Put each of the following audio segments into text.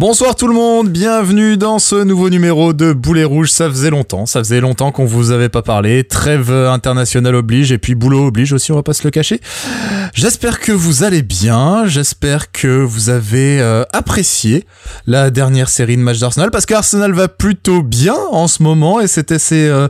Bonsoir tout le monde, bienvenue dans ce nouveau numéro de Boulet Rouge. Ça faisait longtemps, ça faisait longtemps qu'on vous avait pas parlé. Trêve internationale oblige et puis boulot oblige aussi, on va pas se le cacher. J'espère que vous allez bien, j'espère que vous avez euh, apprécié la dernière série de matchs d'Arsenal parce qu'Arsenal va plutôt bien en ce moment et c'est assez, euh,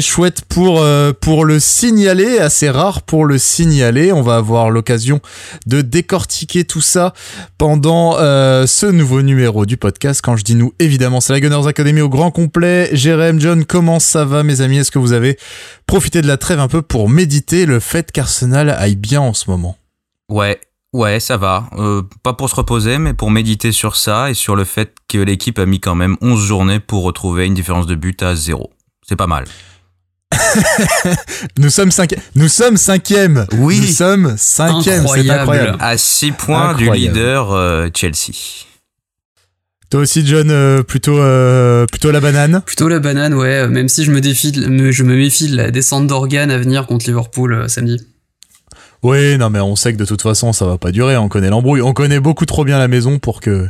chouette pour, euh, pour le signaler, assez rare pour le signaler. On va avoir l'occasion de décortiquer tout ça pendant ce nouveau numéro du podcast. Quand je dis nous, évidemment, c'est la Gunners Academy au grand complet. Jérém, John, comment ça va, mes amis? Est-ce que vous avez profité de la trêve un peu pour méditer le fait qu'Arsenal aille bien en ce moment? Ouais, ouais, ça va. Euh, pas pour se reposer, mais pour méditer sur ça et sur le fait que l'équipe a mis quand même 11 journées pour retrouver une différence de but à zéro. C'est pas mal. nous sommes cinq... nous sommes cinquième. Oui. Nous sommes cinquième. C'est incroyable. À 6 points du leader euh, Chelsea. Toi aussi, John, euh, plutôt euh, plutôt la banane. Plutôt la banane, ouais. Même si je me défie, je me méfie de la descente d'organes à venir contre Liverpool euh, samedi. Oui, non, mais on sait que de toute façon, ça va pas durer. On connaît l'embrouille. On connaît beaucoup trop bien la maison pour que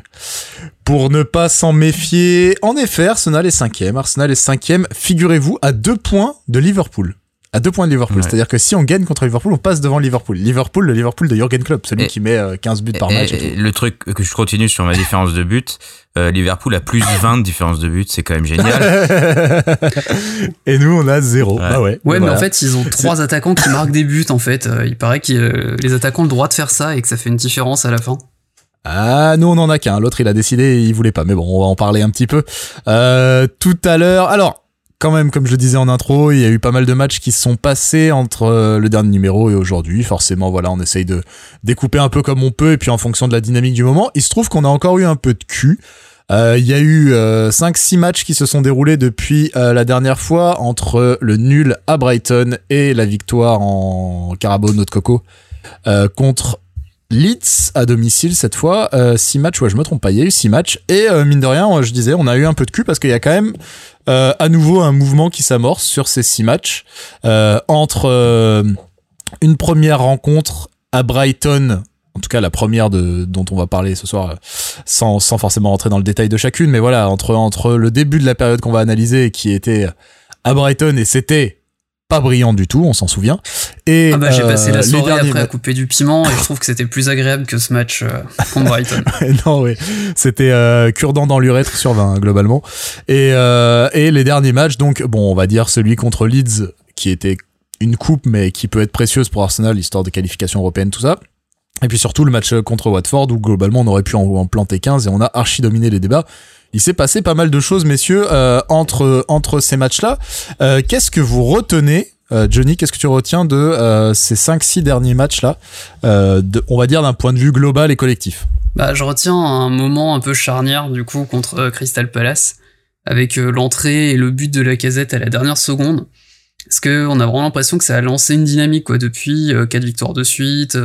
pour ne pas s'en méfier. En effet, Arsenal est cinquième. Arsenal est cinquième. Figurez-vous à deux points de Liverpool à deux points de Liverpool. C'est-à-dire que si on gagne contre Liverpool, on passe devant Liverpool. Liverpool, le Liverpool de Jurgen Klopp, celui qui met 15 buts par match. le truc que je continue sur ma différence de but, euh, Liverpool a plus 20 de différence de but, c'est quand même génial. et nous, on a zéro. Ouais, ah ouais, ouais mais en fait, ils ont trois attaquants qui marquent des buts, en fait. Euh, il paraît que euh, les attaquants ont le droit de faire ça et que ça fait une différence à la fin. Ah, nous on en a qu'un. L'autre il a décidé, il voulait pas. Mais bon, on va en parler un petit peu euh, tout à l'heure. Alors, quand même, comme je le disais en intro, il y a eu pas mal de matchs qui se sont passés entre euh, le dernier numéro et aujourd'hui. Forcément, voilà, on essaye de découper un peu comme on peut et puis en fonction de la dynamique du moment. Il se trouve qu'on a encore eu un peu de cul. Euh, il y a eu 5-6 euh, matchs qui se sont déroulés depuis la dernière fois entre le nul à Brighton et la victoire en Carabao Note Coco contre Leeds à domicile cette fois, 6 matchs, ouais je me trompe pas, il y a eu 6 matchs. Et mine de rien, je disais, on a eu un peu de cul parce qu'il y a quand même euh, à nouveau un mouvement qui s'amorce sur ces six matchs euh, entre euh, une première rencontre à Brighton en tout cas la première de, dont on va parler ce soir sans, sans forcément rentrer dans le détail de chacune mais voilà entre entre le début de la période qu'on va analyser qui était à Brighton et c'était pas brillant du tout, on s'en souvient. Et ah bah, j'ai passé la euh, soirée après à couper du piment et je trouve que c'était plus agréable que ce match euh, contre Brighton. non, oui, c'était euh, cure-dent dans l'urètre sur 20 globalement. Et, euh, et les derniers matchs, donc bon, on va dire celui contre Leeds qui était une coupe mais qui peut être précieuse pour Arsenal, histoire de qualification européenne, tout ça. Et puis surtout le match contre Watford où globalement on aurait pu en, en planter 15 et on a archi dominé les débats il s'est passé pas mal de choses, messieurs, euh, entre, ces matchs-là. Euh, qu'est-ce que vous retenez euh, Johnny, qu'est-ce que tu retiens de ces 5-6 derniers matchs-là, on va dire d'un point de vue global et collectif? Bah, Je retiens un moment un peu charnière, du coup, contre Crystal Palace, avec l'entrée et le but de la casette à la dernière seconde. Parce qu'on a vraiment l'impression que ça a lancé une dynamique, quoi, depuis 4 victoires de suite.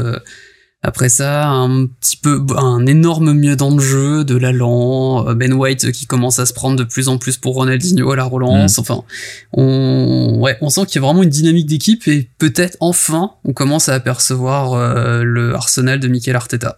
Après ça, un petit peu, un énorme mieux dans le jeu de l'allant, euh, Ben White qui commence à se prendre de plus en plus pour Ronaldinho à la relance. Mm. Enfin, on, ouais, on sent qu'il y a vraiment une dynamique d'équipe et peut-être enfin on commence à apercevoir euh, le Arsenal de Mikel Arteta.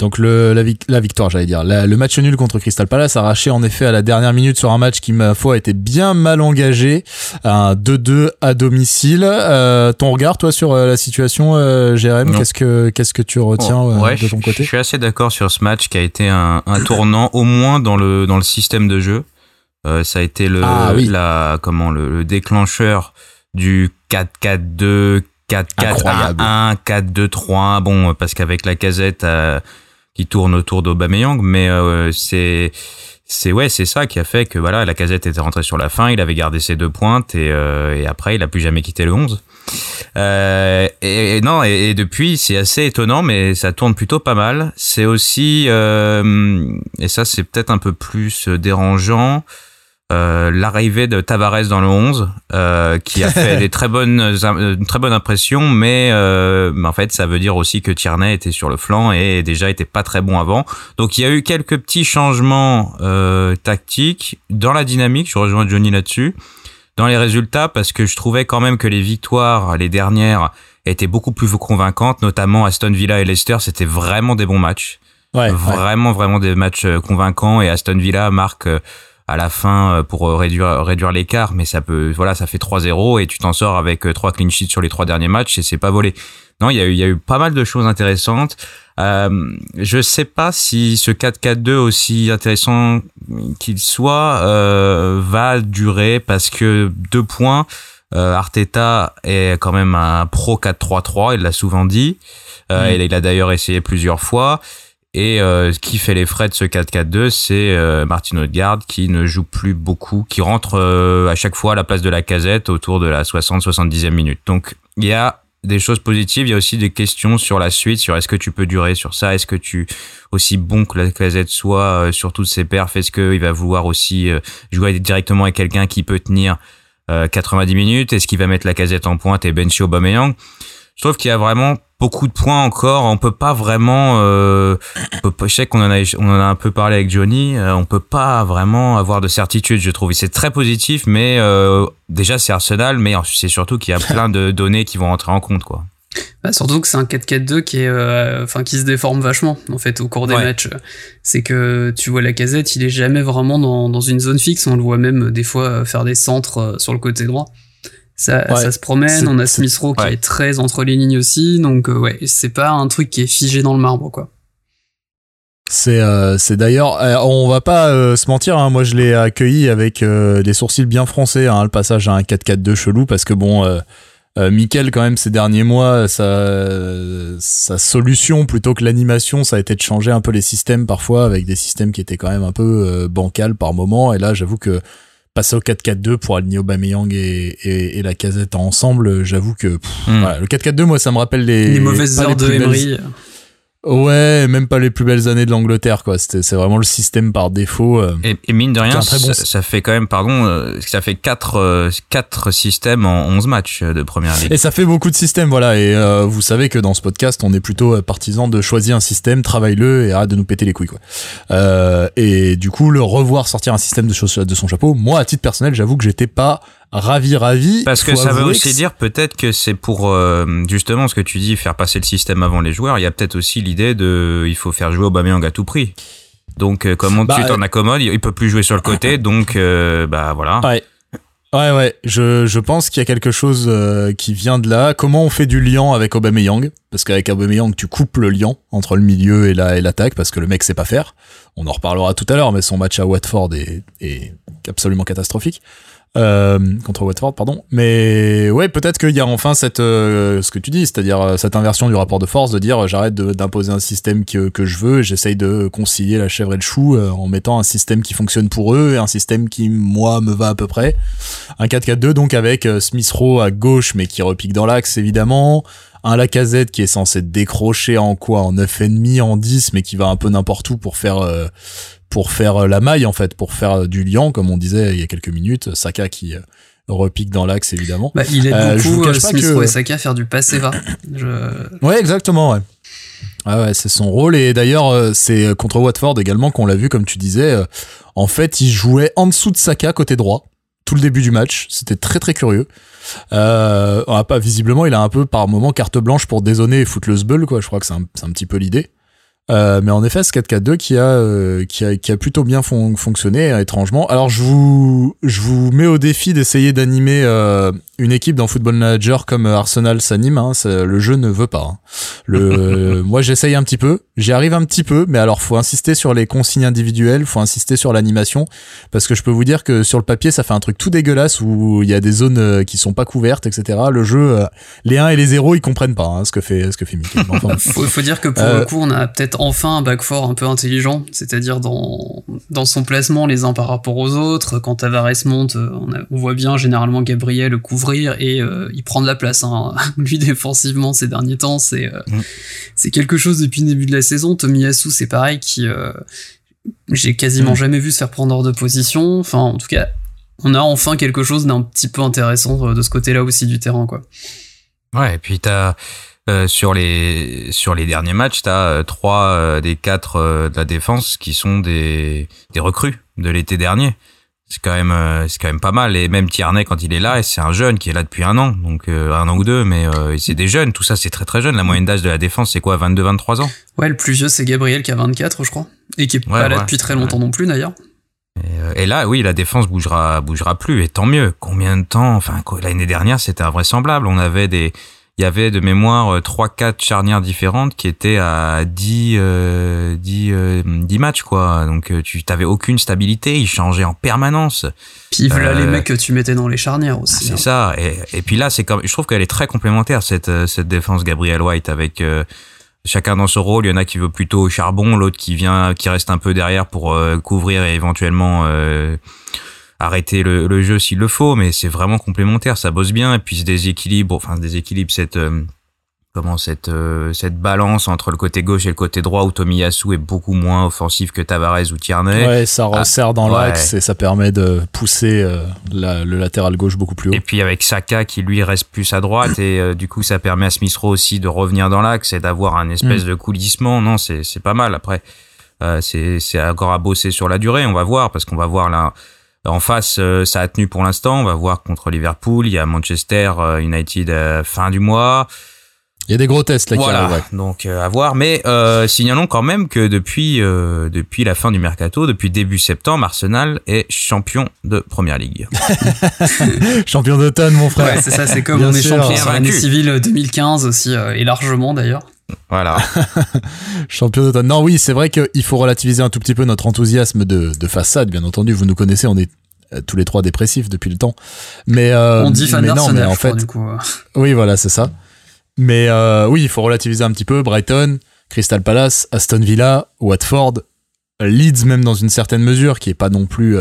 Donc le, la, victoire, j'allais dire. le match nul contre Crystal Palace, arraché en effet à la dernière minute sur un match qui, ma foi, était bien mal engagé. Un 2-2 à domicile. Euh, ton regard, toi, sur euh, la situation, euh, Jérém, qu'est-ce que qu'est-ce que tu retiens oh, de ton côté Je suis assez d'accord sur ce match qui a été un, un tournant, au moins dans le dans le système de jeu. ça a été le ah la comment le, le déclencheur du 4-4-2 4-4-1, 4-2-3, bon, parce qu'avec la casette euh, qui tourne autour d'Aubameyang, mais euh, c'est c'est ouais, c'est ça qui a fait que voilà, la casette était rentrée sur la fin, il avait gardé ses deux pointes et, euh, et après il a plus jamais quitté le 11. Et, non, et, depuis c'est assez étonnant, mais ça tourne plutôt pas mal. C'est aussi et ça c'est peut-être un peu plus dérangeant. Euh, l'arrivée de Tavares dans le 11 euh, qui a fait des très bonnes une très bonne impression mais euh, en fait ça veut dire aussi que Tierney était sur le flanc et déjà était pas très bon avant. Donc il y a eu quelques petits changements euh, tactiques dans la dynamique. Je rejoins Johnny là-dessus. Dans les résultats parce que je trouvais quand même que les victoires les dernières étaient beaucoup plus convaincantes notamment Aston Villa et Leicester c'était vraiment des bons matchs. Vraiment, vraiment des matchs convaincants et Aston Villa marque à la fin pour réduire réduire l'écart mais ça peut voilà ça fait 3-0 et tu t'en sors avec trois clean sheets sur les trois derniers matchs et c'est pas volé non il y a eu il y a eu pas mal de choses intéressantes euh, je sais pas si ce 4-4-2 aussi intéressant qu'il soit euh, va durer parce que deux points. Euh, Arteta est quand même un pro 4-3-3, il l'a souvent dit. Euh, mm. Il a d'ailleurs essayé plusieurs fois. Et euh, qui fait les frais de ce 4-4-2, c'est euh, Martin Odegaard qui ne joue plus beaucoup, qui rentre à chaque fois à la place de la casette autour de la 60-70e minute. Donc il y a des choses positives, il y a aussi des questions sur la suite, sur est-ce que tu peux durer sur ça, est-ce que tu aussi bon que la casette soit euh, sur toutes ses perfs, est-ce qu'il va vouloir aussi euh, jouer directement avec quelqu'un qui peut tenir 90 euh, minutes, est-ce qu'il va mettre la casette en pointe et bencher Aubameyang? Je trouve qu'il y a vraiment beaucoup de points encore. On peut pas vraiment. Euh, je sais qu'on en a, on en a un peu parlé avec Johnny. Euh, on peut pas vraiment avoir de certitude, je trouve. C'est très positif, mais euh, déjà c'est Arsenal, mais c'est surtout qu'il y a plein de données qui vont entrer en compte, quoi. Bah, surtout que c'est un 4-4-2 qui est, euh, enfin, qui se déforme vachement en fait au cours des matchs. C'est que tu vois la casette, il est jamais vraiment dans, dans une zone fixe. On le voit même des fois faire des centres sur le côté droit ça, ça se promène. On a Smith Rowe qui est très entre les lignes aussi, donc euh, ouais, c'est pas un truc qui est figé dans le marbre, quoi. C'est euh, c'est d'ailleurs, euh, on va pas se mentir, hein, moi je l'ai accueilli avec des sourcils bien français, hein, le passage à un 4-4-2 chelou, parce que bon, Mikel quand même ces derniers mois, sa, sa solution plutôt que l'animation, ça a été de changer un peu les systèmes parfois, avec des systèmes qui étaient quand même un peu bancals par moment, et là j'avoue que passer au 4-4-2 pour aligner Aubameyang et, et, et la casette ensemble, j'avoue que hmm. voilà, le 4-4-2, moi, ça me rappelle les, les mauvaises heures de Emery. Ouais, même pas les plus belles années de l'Angleterre, quoi. C'est vraiment le système par défaut. Euh, et, mine de rien, ça, fait quand même, pardon, euh, ça fait quatre, euh, quatre systèmes en 11 matchs de première ligue. Et ça fait beaucoup de systèmes, voilà. Et vous savez que dans ce podcast, on est plutôt partisan de choisir un système, travaille-le et arrête de nous péter les couilles, quoi. et du coup, le revoir sortir un système de, de son chapeau, moi, à titre personnel, j'avoue que j'étais pas ravi, ravi. Parce que ça veut aussi dire peut-être que c'est pour euh, justement ce que tu dis, faire passer le système avant les joueurs. Il y a peut-être aussi l'idée de, il faut faire jouer Aubameyang à tout prix. Donc euh, comment bah, tu t'en accommodes Il peut plus jouer sur le côté, donc euh, bah voilà. Ouais. Ouais, ouais, je, je pense qu'il y a quelque chose qui vient de là. Comment on fait du lien avec Aubameyang? Parce qu'avec Aubameyang, tu coupes le lien entre le milieu et la et l'attaque, parce que le mec sait pas faire. On en reparlera tout à l'heure, mais son match à Watford est, est absolument catastrophique euh, contre Watford, pardon. Mais ouais, peut-être qu'il y a enfin cette, euh, ce que tu dis, c'est-à-dire euh, cette inversion du rapport de force, de dire j'arrête d'imposer un système que, que je veux, j'essaye de concilier la chèvre et le chou euh, en mettant un système qui fonctionne pour eux et un système qui moi me va à peu près. Un 4-4-2 donc avec Smith Rowe à gauche mais qui repique dans l'axe évidemment. Un Lacazette qui est censé décrocher en quoi? En 9,5, en 10, mais qui va un peu n'importe où pour faire pour faire euh, la maille en fait, pour faire euh, du liant comme on disait il y a quelques minutes. Saka qui euh, repique dans l'axe évidemment. Bah, il aide beaucoup euh, Smith que... Saka faire du passé va. Ouais exactement ouais. Ah ouais, c'est son rôle et d'ailleurs c'est contre Watford également qu'on l'a vu comme tu disais. en fait, il jouait en dessous de Saka côté droit tout le début du match. C'était très très curieux. Euh, pas visiblement, il a un peu par moment carte blanche pour dézonner et foutre le quoi. Je crois que c'est un, un, petit peu l'idée. Euh, mais en effet, ce 4-4-2 qui a, euh, qui a qui a plutôt bien fonctionné étrangement. Alors je vous je vous mets au défi d'essayer d'animer euh, une équipe dans Football Manager comme Arsenal s'anime. Hein, le jeu ne veut pas. Hein. Le moi j'essaye un petit peu, j'y arrive un petit peu, mais alors faut insister sur les consignes individuelles, faut insister sur l'animation parce que je peux vous dire que sur le papier ça fait un truc tout dégueulasse où il y a des zones qui sont pas couvertes, etc. Le jeu, les 1 et les 0 ils comprennent pas hein, ce que fait ce que fait Mickey. Enfin, faut, faut dire que pour le coup on a peut-être enfin un back four un peu intelligent, c'est-à-dire dans, dans son placement les uns par rapport aux autres. Quand Tavares monte, euh, on, voit bien généralement Gabriel et euh, il prend de la place. Hein. Lui défensivement ces derniers temps, c'est euh, mm. c'est quelque chose depuis le début de la saison. Tomiyasu c'est pareil qui j'ai quasiment mm. jamais vu se faire prendre hors de position. Enfin en tout cas on a enfin quelque chose d'un petit peu intéressant de ce côté-là aussi du terrain quoi. Ouais et puis t'as euh, sur les sur les derniers matchs, tu as euh, trois euh, des quatre de la défense qui sont des des recrues de l'été dernier. C'est quand même euh, c'est quand même pas mal. Et même Tierney quand il est là c'est un jeune qui est là depuis un an donc euh, un an ou deux mais euh, c'est des jeunes. Tout ça c'est très très jeune. La moyenne d'âge de la défense c'est quoi 22 23 ans? Ouais le plus vieux c'est Gabriel qui a 24 je crois. Et qui est pas là depuis très longtemps non plus d'ailleurs. Et, là oui la défense bougera bougera plus et tant mieux. Combien de temps enfin l'année dernière c'était invraisemblable. On avait des il y avait de mémoire 3-4 euh, charnières différentes qui étaient à 10, euh, 10, 10 euh, matchs, quoi. Donc euh, tu t'avais aucune stabilité, ils changeaient en permanence. Puis voilà les mecs que tu mettais dans les charnières aussi. C'est hein. ça. Et, et, puis là, c'est comme, je trouve qu'elle est très complémentaire cette cette défense Gabriel White avec chacun dans son rôle. Il y en a qui veut plutôt au charbon, l'autre qui vient, qui reste un peu derrière pour couvrir et éventuellement arrêter le, jeu s'il le faut, mais c'est vraiment complémentaire, ça bosse bien, et puis ce déséquilibre, enfin ce déséquilibre, cette euh, comment cette euh, cette balance entre le côté gauche et le côté droit où Tomiyasu est beaucoup moins offensif que Tavares ou Tierney. Ouais, ça ah, resserre dans l'axe et ça permet de pousser euh, le latéral gauche beaucoup plus haut. Et puis avec Saka qui lui reste plus à droite et du coup ça permet à Smith Rowe aussi de revenir dans l'axe et d'avoir un espèce mm. de coulissement. Non, c'est c'est pas mal. Après, c'est c'est encore à bosser sur la durée. On va voir parce qu'on va voir là en face, euh, ça a tenu pour l'instant. On va voir contre Liverpool. Il y a Manchester euh, United euh, fin du mois. Il y a des gros tests là voilà, qui arrivent, donc à voir. Mais signalons quand même que depuis depuis la fin du mercato, depuis début septembre, Arsenal est champion de Première Ligue. champion d'automne, mon frère. Ouais, c'est ça. C'est comme on est champion sur l'année civile 2015 aussi et largement d'ailleurs. Voilà. Champion d'automne. Non, oui, c'est vrai qu'il faut relativiser un tout petit peu notre enthousiasme de, de façade, bien entendu. Vous nous connaissez, on est euh, tous les trois dépressifs depuis le temps. Mais euh, on dit fan mais non, mais en fait, du coup. oui, voilà, c'est ça. Mais euh, oui, il faut relativiser un petit peu. Brighton, Crystal Palace, Aston Villa, Watford, Leeds même dans une certaine mesure, qui est pas non plus,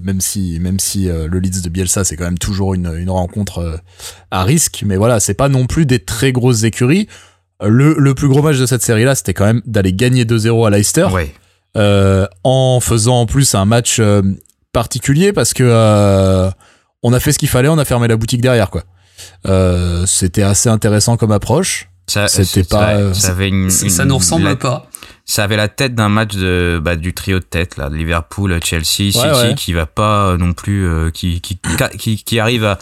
même si même si le Leeds de Bielsa c'est quand même toujours une, une rencontre à risque, mais voilà, c'est pas non plus des très grosses écuries. Le, le plus gros match de cette série-là, c'était quand même d'aller gagner 2-0 à Leicester. Euh, en faisant en plus un match euh, particulier parce que euh, on a fait ce qu'il fallait, on a fermé la boutique derrière quoi. Euh, c'était assez intéressant comme approche. Ça, c'était pas. Ça, avait une, ça nous ressemble pas. Ça avait la tête d'un match de bah, du trio de tête là, de Liverpool, Chelsea, City, qui va pas non plus, qui, qui, qui qui arrive à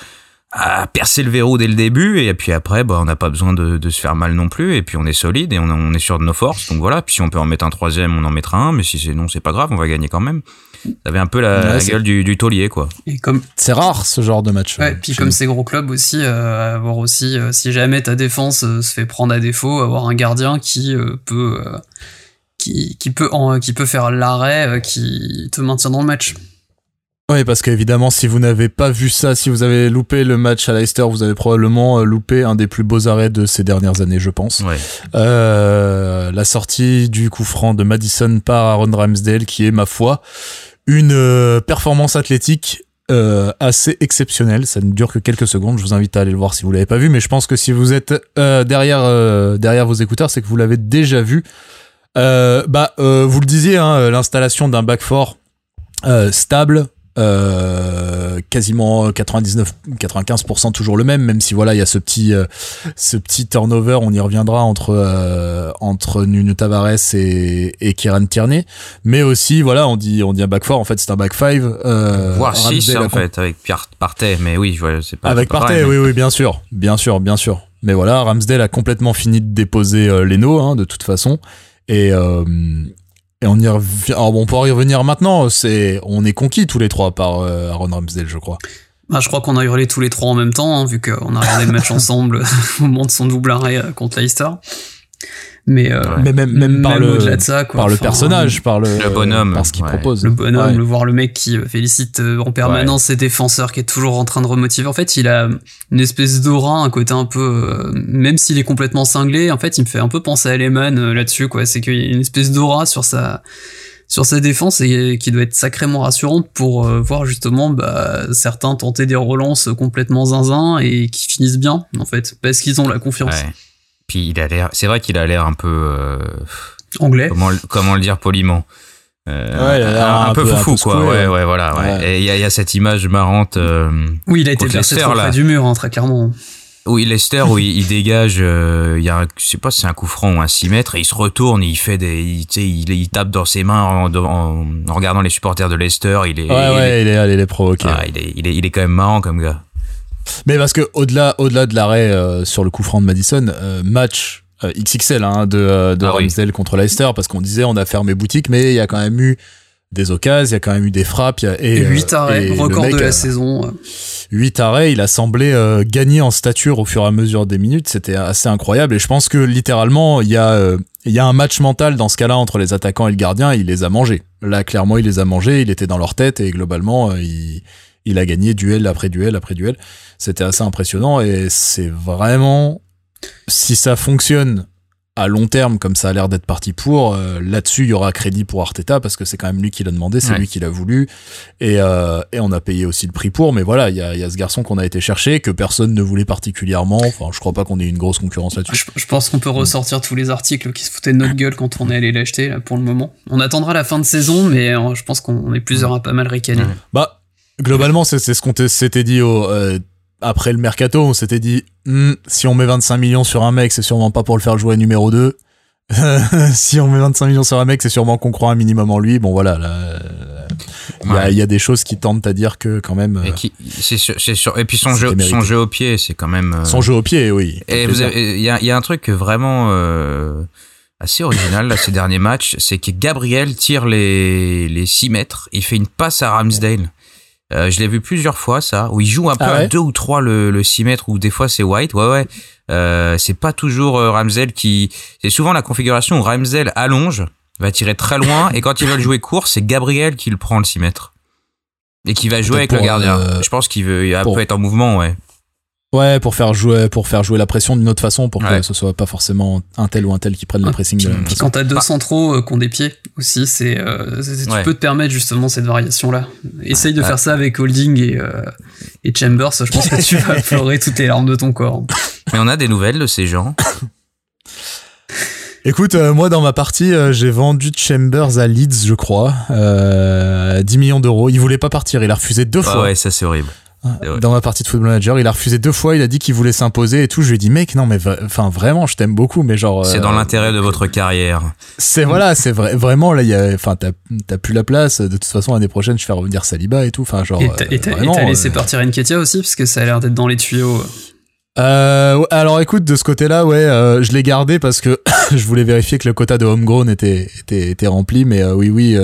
à percer le verrou dès le début et puis après bah on n'a pas besoin de, de, se faire mal non plus et puis on est solide et on, on, est sûr de nos forces. Donc voilà puis si on peut en mettre un troisième on en mettra un mais si c'est non c'est pas grave on va gagner quand même. Ça avait un peu la, gueule du, du taulier quoi. Et comme c'est rare ce genre de match ouais, puis comme ces gros clubs aussi euh, avoir aussi euh, si jamais ta défense euh, se fait prendre à défaut avoir un gardien qui peut qui, qui peut en, qui peut faire l'arrêt qui te maintient dans le match oui, parce qu'évidemment, si vous n'avez pas vu ça, si vous avez loupé le match à Leicester, vous avez probablement euh, loupé un des plus beaux arrêts de ces dernières années, je pense. Euh, la sortie du coup franc de Madison par Aaron Ramsdale, qui est, ma foi, une euh, performance athlétique assez exceptionnelle. Ça ne dure que quelques secondes. Je vous invite à aller le voir si vous l'avez pas vu, mais je pense que si vous êtes derrière derrière vos écouteurs, c'est que vous l'avez déjà vu. bah, vous le disiez, hein, l'installation d'un back four stable, euh, quasiment 99 95% toujours le même même si voilà il y a ce petit euh, ce petit turnover on y reviendra entre euh, entre Nuno Tavares et et Kieran Tierney. Mais aussi voilà on dit on dit un back four. En fait c'est un back five voire 6 en fait avec Pierre Partey mais oui je c'est pas avec Partey oui oui bien sûr bien sûr bien sûr. Mais voilà Ramsdale a complètement fini de déposer Leno hein, de toute façon. Et et on y revient. Alors bon, on peut y revenir maintenant. C'est, on est conquis tous les trois par euh, Aaron Ramsdale, je crois. Bah, je crois qu'on a hurlé tous les trois en même temps, hein, vu qu'on a regardé le match ensemble au moment de son double arrêt euh, contre Leicester. Mais, euh, mais même, même, par le, de ça, quoi. par le personnage, par le, bonhomme, par ce qu'il propose. Le bonhomme, le voir le mec qui euh, félicite euh, en permanence ses défenseurs, qui est toujours en train de remotiver. En fait, il a une espèce d'aura, un côté un peu, même s'il est complètement cinglé, en fait, il me fait un peu penser à Lehman là-dessus, quoi. C'est qu'il y a une espèce d'aura sur sa, sur sa défense et qui doit être sacrément rassurante pour voir justement bah, certains tenter des relances complètement zinzin et qui finissent bien en fait parce qu'ils ont la confiance. Puis il a l'air, c'est vrai qu'il a l'air un peu euh, anglais. Comment, comment le dire poliment euh, un, peu foufou quoi ouais ouais voilà et il y a, y a, cette image marrante euh, oui il a été placé trop près du mur hein, très clairement oui, Leicester, où il, dégage, euh, il y a, je sais pas si c'est un coup franc ou un 6 mètres, et il se retourne, il fait des, il, il, il tape dans ses mains en, en, regardant les supporters de Leicester. Il est, ouais, ouais, il est, il est provoqué. Ah, il, est, il, est, il est quand même marrant comme gars. Mais parce que au-delà, au-delà de l'arrêt euh, sur le coup franc de Madison, euh, match XXL hein, de, de ah Ramsdale contre Leicester, parce qu'on disait on a fermé boutique, mais il y a quand même eu des occasions, il y a quand même eu des frappes. et, 8 arrêts, record de la saison. 8 arrêts, il a semblé euh, gagner en stature au fur et à mesure des minutes, c'était assez incroyable. Et je pense que littéralement, il y, a, euh, il y a un match mental dans ce cas-là entre les attaquants et le gardien, il les a mangés. Là, clairement, il les a mangés, il était dans leur tête et globalement, euh, il, il a gagné duel après duel après duel. C'était assez impressionnant et c'est vraiment, si ça fonctionne à long terme, comme ça a l'air d'être parti pour, euh, là-dessus, il y aura crédit pour Arteta parce que c'est quand même lui qui l'a demandé, c'est lui qui l'a voulu. Et, euh, et on a payé aussi le prix pour. Mais voilà, il y a, y a, ce garçon qu'on a été chercher, que personne ne voulait particulièrement. Enfin, je crois pas qu'on ait une grosse concurrence là-dessus. Je, pense qu'on peut ressortir tous les articles qui se foutaient de notre gueule quand on est allé l'acheter, là, pour le moment. On attendra la fin de saison, mais euh, je pense qu'on est plusieurs à pas mal ricaner. Bah, globalement, c'est ce qu'on s'était dit au après le mercato, on s'était dit hmm, si on met 25 millions sur un mec, c'est sûrement pas pour le faire jouer numéro 2. si on met 25 millions sur un mec, c'est sûrement qu'on croit un minimum en lui. Bon voilà, il y, a, des choses qui tentent à dire que quand même. Et, qui, c'est sûr, et puis son jeu, son jeu au pied, c'est quand même. Euh, son jeu au pied, oui. Et il y a, y a, un truc vraiment euh, assez original là ces derniers matchs, c'est que Gabriel tire les les 6 mètres, il fait une passe à Ramsdale. Euh, je l'ai vu plusieurs fois ça, où il joue un peu ah à deux ou trois le, le 6 mètres, ou des fois c'est White. Ouais ouais. Euh, c'est pas toujours euh, Ramsel qui. C'est souvent la configuration où Ramsel allonge, va tirer très loin, et quand il veut le jouer court, c'est Gabriel qui le prend le 6 mètres et qui va jouer avec le gardien. Euh, je pense qu'il veut, il peut être en mouvement, ouais. Ouais, pour faire jouer, pour faire jouer la pression d'une autre façon, pour que ce soit pas forcément un tel ou un tel qui prenne le pressing. Puis, quand t'as deux bah. centraux euh, qui ont des pieds aussi, c'est, euh, tu peux te permettre justement cette variation-là. Essaye de faire ça avec Holding et, euh, et Chambers, je pense que tu vas pleurer toutes les larmes de ton corps. Mais on a des nouvelles de ces gens. Écoute, moi dans ma partie, j'ai vendu Chambers à Leeds, je crois, 10 millions d'euros. Il voulait pas partir, il a refusé deux ah fois. Ouais, ça c'est horrible dans ma partie de Football Manager. Il a refusé deux fois, il a dit qu'il voulait s'imposer et tout. Je lui ai dit, mec, non, mais enfin, vraiment, je t'aime beaucoup, mais genre. C'est dans euh, l'intérêt de votre carrière. C'est voilà, c'est vrai, vraiment, là, il y a, enfin, t'as plus la place. De toute façon, l'année prochaine, je fais revenir Saliba et tout. Enfin, genre. Et t'as euh, laissé euh, partir Enketia aussi, parce que ça a l'air d'être dans les tuyaux. Euh, alors écoute, de ce côté-là, ouais, je l'ai gardé parce que je voulais vérifier que le quota de homegrown était, était, était rempli, mais oui, oui,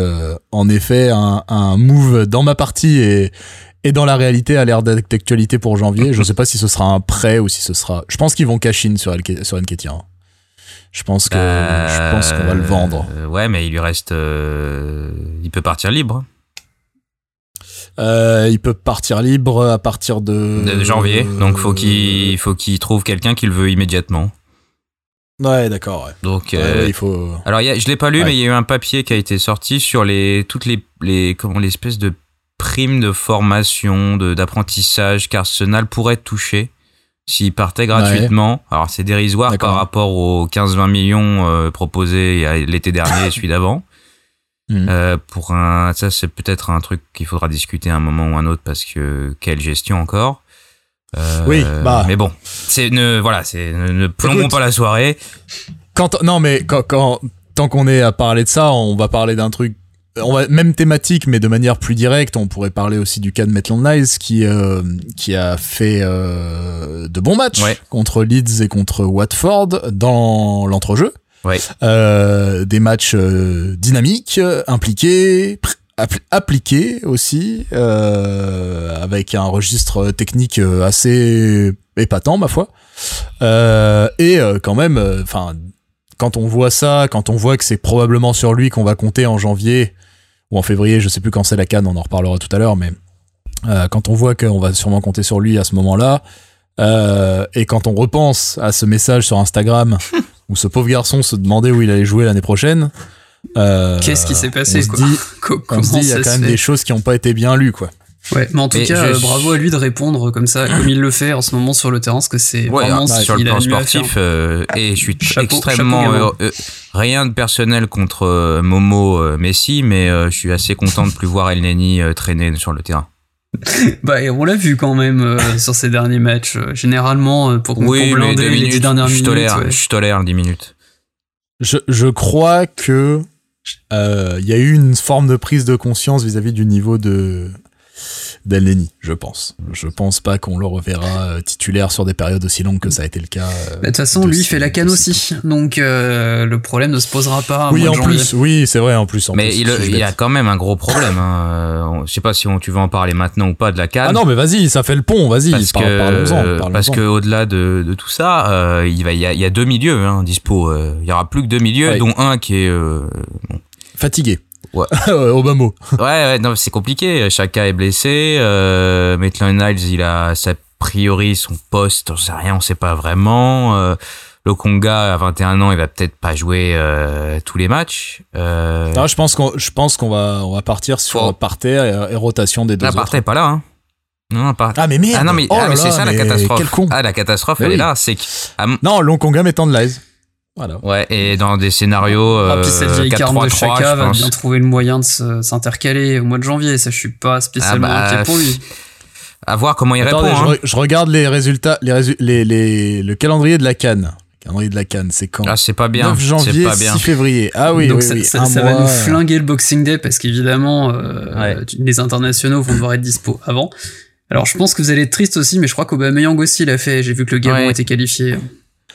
en effet, un, un move dans ma partie et, et dans la réalité a l'air d'actualité pour janvier. Je ne sais pas si ce sera un prêt ou si ce sera. Je pense qu'ils vont cash in sur, sur Nketiah. Hein. Je pense que je pense qu'on va le vendre. Euh, ouais, mais il lui reste. Euh, il peut partir libre. Euh, il peut partir libre à partir de, de janvier. Donc faut qu'il faut qu'il trouve quelqu'un qui le veut immédiatement. Ouais, d'accord. Ouais. Donc il faut. Alors y a, je l'ai pas lu, mais il y a eu un papier qui a été sorti sur les toutes les les comment l'espèce de prime de formation, d'apprentissage qu'Arsenal pourrait toucher s'il partait gratuitement. Alors c'est dérisoire par rapport aux 15-20 millions euh, proposés l'été dernier et celui d'avant. Hmm. Euh, pour un, ça c'est peut-être un truc qu'il faudra discuter à un moment ou un autre parce que quelle gestion encore. Euh, oui, bah. Mais bon, c'est ne voilà, c'est ne, plombons pas la soirée. Quand non mais quand, quand tant qu'on est à parler de ça, on va parler d'un truc on va même thématique mais de manière plus directe on pourrait parler aussi du cas de Maitland Niles qui euh, qui a fait euh, de bons matchs contre Leeds et contre Watford dans l'entrejeu. Ouais. euh, des matchs euh, dynamiques impliqués appliqués aussi avec un registre technique assez épatant ma foi. Et quand même enfin quand on voit ça, quand on voit que c'est probablement sur lui qu'on va compter en janvier, ou en février, je sais plus quand c'est la canne, on en reparlera tout à l'heure, mais euh, quand on voit qu'on va sûrement compter sur lui à ce moment-là, euh, et quand on repense à ce message sur Instagram où ce pauvre garçon se demandait où il allait jouer l'année prochaine, euh, qu'est-ce qui s'est passé On se dit, on se dit, il y a quand même des choses qui n'ont pas été bien lues, quoi. Ouais, mais en tout cas, euh, bravo à lui de répondre comme ça, comme il le fait en ce moment sur le terrain, parce que c'est ouais, vraiment sur le plan sportif. Euh, et je suis extrêmement euh, rien de personnel contre Momo Messi, mais je suis assez content de plus voir El Neni traîner sur le terrain. bah, et on l'a vu quand même euh, sur ces derniers matchs. Généralement, pour, oui, pour blinder les 10 dernières minutes. Je tolère, 10 minutes. Je, je crois que il y a eu une forme de prise de conscience vis-à-vis -vis du niveau de d'Elneny, je pense. Je pense pas qu'on le reverra euh, titulaire sur des périodes aussi longues que ça a été le cas. Euh, bah, de toute façon, lui fait la canne aussi, donc euh, le problème ne se posera pas. Oui, en plus, oui, c'est vrai, en plus. En mais il, il y a quand même un gros problème. Hein. Je sais pas si on, tu veux en parler maintenant ou pas de la canne. Ah non, mais vas-y, ça fait le pont, vas-y. Parce que, parce que au-delà de, de, tout ça, il va, il y a, il y a deux milieux hein, dispo. Il y aura plus que deux milieux, dont un qui est fatigué. Ouais. Mot. ouais, ouais, non, c'est compliqué. Chaka est blessé. Euh, Maitland Niles, il a a priori son poste, on sait rien, on sait pas vraiment. Euh, le Conga à 21 ans, il va peut-être pas jouer euh, tous les matchs. Euh... Non, je pense qu'on, je pense qu'on va, on va partir sur oh. et, rotation des deux. Ah, Partey pas là. Hein. Non, pas. Ah mais merde. Ah non mais, oh ah, mais c'est ça la catastrophe. Quel con. Ah la catastrophe, elle est là, c'est que. Ah, non, Longonga mettant de l'aise. Voilà. Ouais, et dans des scénarios. Euh, ah, puis cette vieille carme de Chaka va bien trouver le moyen de s'intercaler au mois de janvier. Ça, je suis pas spécialement ah bah, inquiet pour lui. À voir comment il répond. Hein. Je, regarde les résultats, les, les, les, le calendrier de la Cannes. Calendrier de la Cannes, c'est quand? Ah, c'est pas bien. 9 janvier, pas bien. 6 février. Ah oui, Donc oui, ça, ça, va nous flinguer le Boxing Day parce qu'évidemment, euh, les internationaux vont devoir être dispo avant. Alors, je pense que vous allez être triste aussi, mais je crois qu'Aubameyang aussi l'a fait. J'ai vu que le Gabon était qualifié.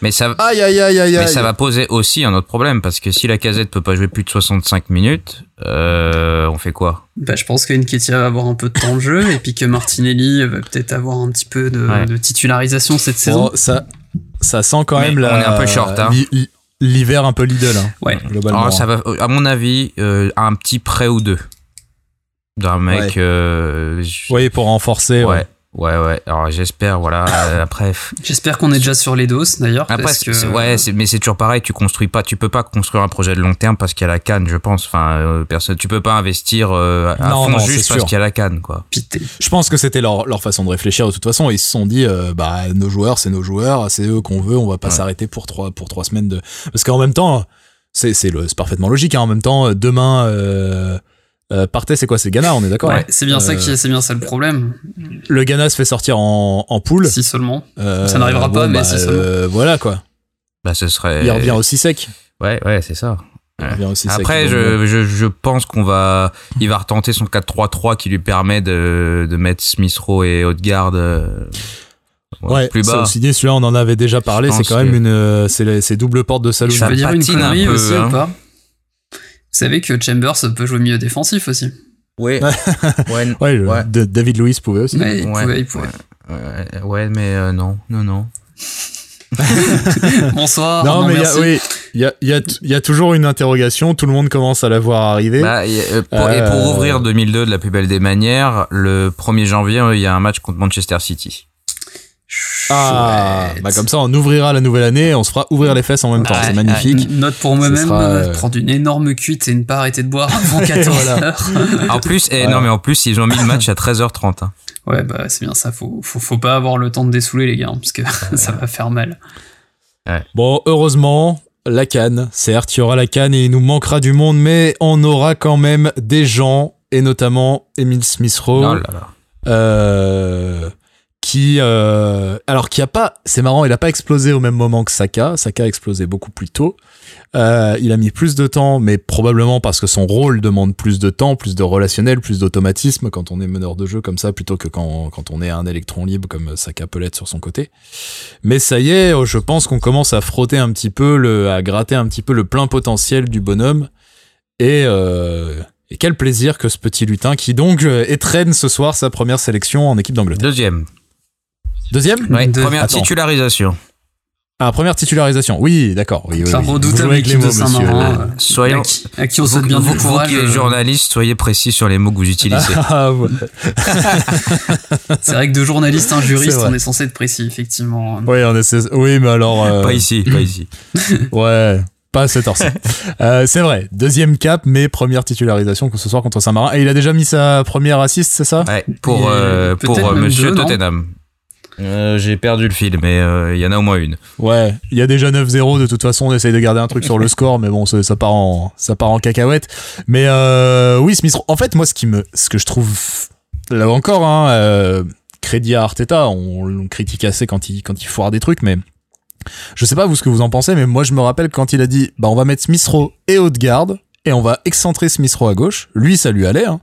Mais ça, aïe, aïe, aïe, aïe, mais ça va poser aussi un autre problème parce que si la casette peut pas jouer plus de 65 minutes, euh, on fait quoi? Bah, je pense qu'Enketia va avoir un peu de temps de jeu et puis que Martinelli va peut-être avoir un petit peu de, de titularisation cette saison. ça, ça sent quand même la. On est un peu short. Hein. L'hiver un peu Lidl. Hein, ouais. Globalement. Alors, ça va, à mon avis, euh, un petit prêt ou deux d'un mec. Euh, oui, pour renforcer. ouais. Ouais, ouais. Alors j'espère, voilà. Euh, après. J'espère qu'on est déjà sur les doses d'ailleurs. Après, parce que... ouais, mais c'est toujours pareil. Tu construis pas, tu peux pas construire un projet de long terme parce qu'il y a la canne, je pense. Enfin, euh, personne, tu peux pas investir euh, à fond juste parce qu'il y a la canne, quoi. Pité. Je pense que c'était leur, leur façon de réfléchir de toute façon. Ils se sont dit, bah nos joueurs, c'est nos joueurs, c'est eux qu'on veut. On va pas s'arrêter pour trois pour trois semaines de. Parce qu'en même temps, c'est c'est parfaitement logique. Hein. En même temps, demain. Euh, c'est quoi C'est Ghana, on est d'accord Ouais, c'est bien ça qui, c'est bien ça le problème. Le Ghana se fait sortir en, en poule. Si seulement. Euh, ça n'arrivera pas, mais bah, si seulement. Euh, voilà quoi. Bah ce serait. Il revient aussi sec. Ouais, ouais, c'est ça. Aussi Après, je, je, je, pense qu'on va, il va retenter son 4-3-3 qui lui permet de, de mettre Smith Rowe et Haute-Garde. Euh, ouais, plus bas. aussi dit, celui-là on en avait déjà parlé, c'est quand même une, c'est double porte de saloon. Je peux dire une connerie aussi hein. ou pas? Savez que Chambers peut jouer mieux défensif aussi. Oui. ouais, ouais, David Louis pouvait aussi. Ouais, il pouvait, il pouvait. Ouais, mais euh, non, non, non. Bonsoir. Non, mais oui, il y a, y, a, y a, toujours une interrogation. Tout le monde commence à la voir arriver. Bah, euh, pour, Et pour euh, ouvrir 2002 de la plus belle des manières, le 1er janvier, il y a un match contre Manchester City. Ah, bah comme ça, on ouvrira la nouvelle année, on se fera ouvrir les fesses en même temps. c'est magnifique. note pour moi-même, euh, prendre une énorme cuite et ne pas arrêter de boire avant 14 heures. en plus, et non mais en plus, ils ont mis le match à 13h30. Hein. Ouais, bah c'est bien ça. Faut, faut, faut pas avoir le temps de dessouler les gars, hein, parce que ça va faire mal. Bon, heureusement, la canne, certes, il y aura la canne et il nous manquera du monde, mais on aura quand même des gens, et notamment Emile Smith-Rowe. Oh euh, qui euh, alors qui a pas c'est marrant il a pas explosé au même moment que Saka Saka a explosé beaucoup plus tôt euh, il a mis plus de temps mais probablement parce que son rôle demande plus de temps plus de relationnel plus d'automatisme quand on est meneur de jeu comme ça plutôt que quand, quand on est un électron libre comme Saka peut l'être sur son côté mais ça y est je pense qu'on commence à frotter un petit peu le à gratter un petit peu le plein potentiel du bonhomme et euh, et quel plaisir que ce petit lutin qui donc étraîne ce soir sa première sélection en équipe d'Angleterre. Deuxième. Deuxième première titularisation. Ah, première titularisation. Oui, d'accord. Oui, oui, oui. redoutable équipe de Saint-Marin. Euh, soyons, à, qui on souhaite bien vous, courage. Vous qui êtes euh. journaliste, soyez précis sur les mots que vous utilisez. Ah, ouais. c'est vrai que de journaliste à un juriste, on est censé être précis, effectivement. Oui, on est, oui mais alors... Euh... Pas ici, pas ici. ouais, pas à cette heure-ci. euh, c'est vrai, deuxième cap, mais première titularisation que ce soir contre Saint-Marin. Et il a déjà mis sa première assist, c'est ça? Ouais, pour, euh, pour euh, Monsieur Tottenham. Euh, j'ai perdu le fil, mais il euh, y en a au moins une. Ouais, il y a déjà 9-0. De toute façon, on essaye de garder un truc sur le score, mais bon, ça, part en ça part en cacahuète. Mais euh, oui, Smith. En fait, moi, ce qui me, ce que je trouve là encore, hein, crédit à Arteta, on, on critique assez quand il, quand il foire des trucs, mais je sais pas vous ce que vous en pensez, mais moi je me rappelle quand il a dit bah on va mettre Smith Rowe et Haute-Garde et on va excentrer Smith Rowe à gauche. Lui ça lui allait, hein.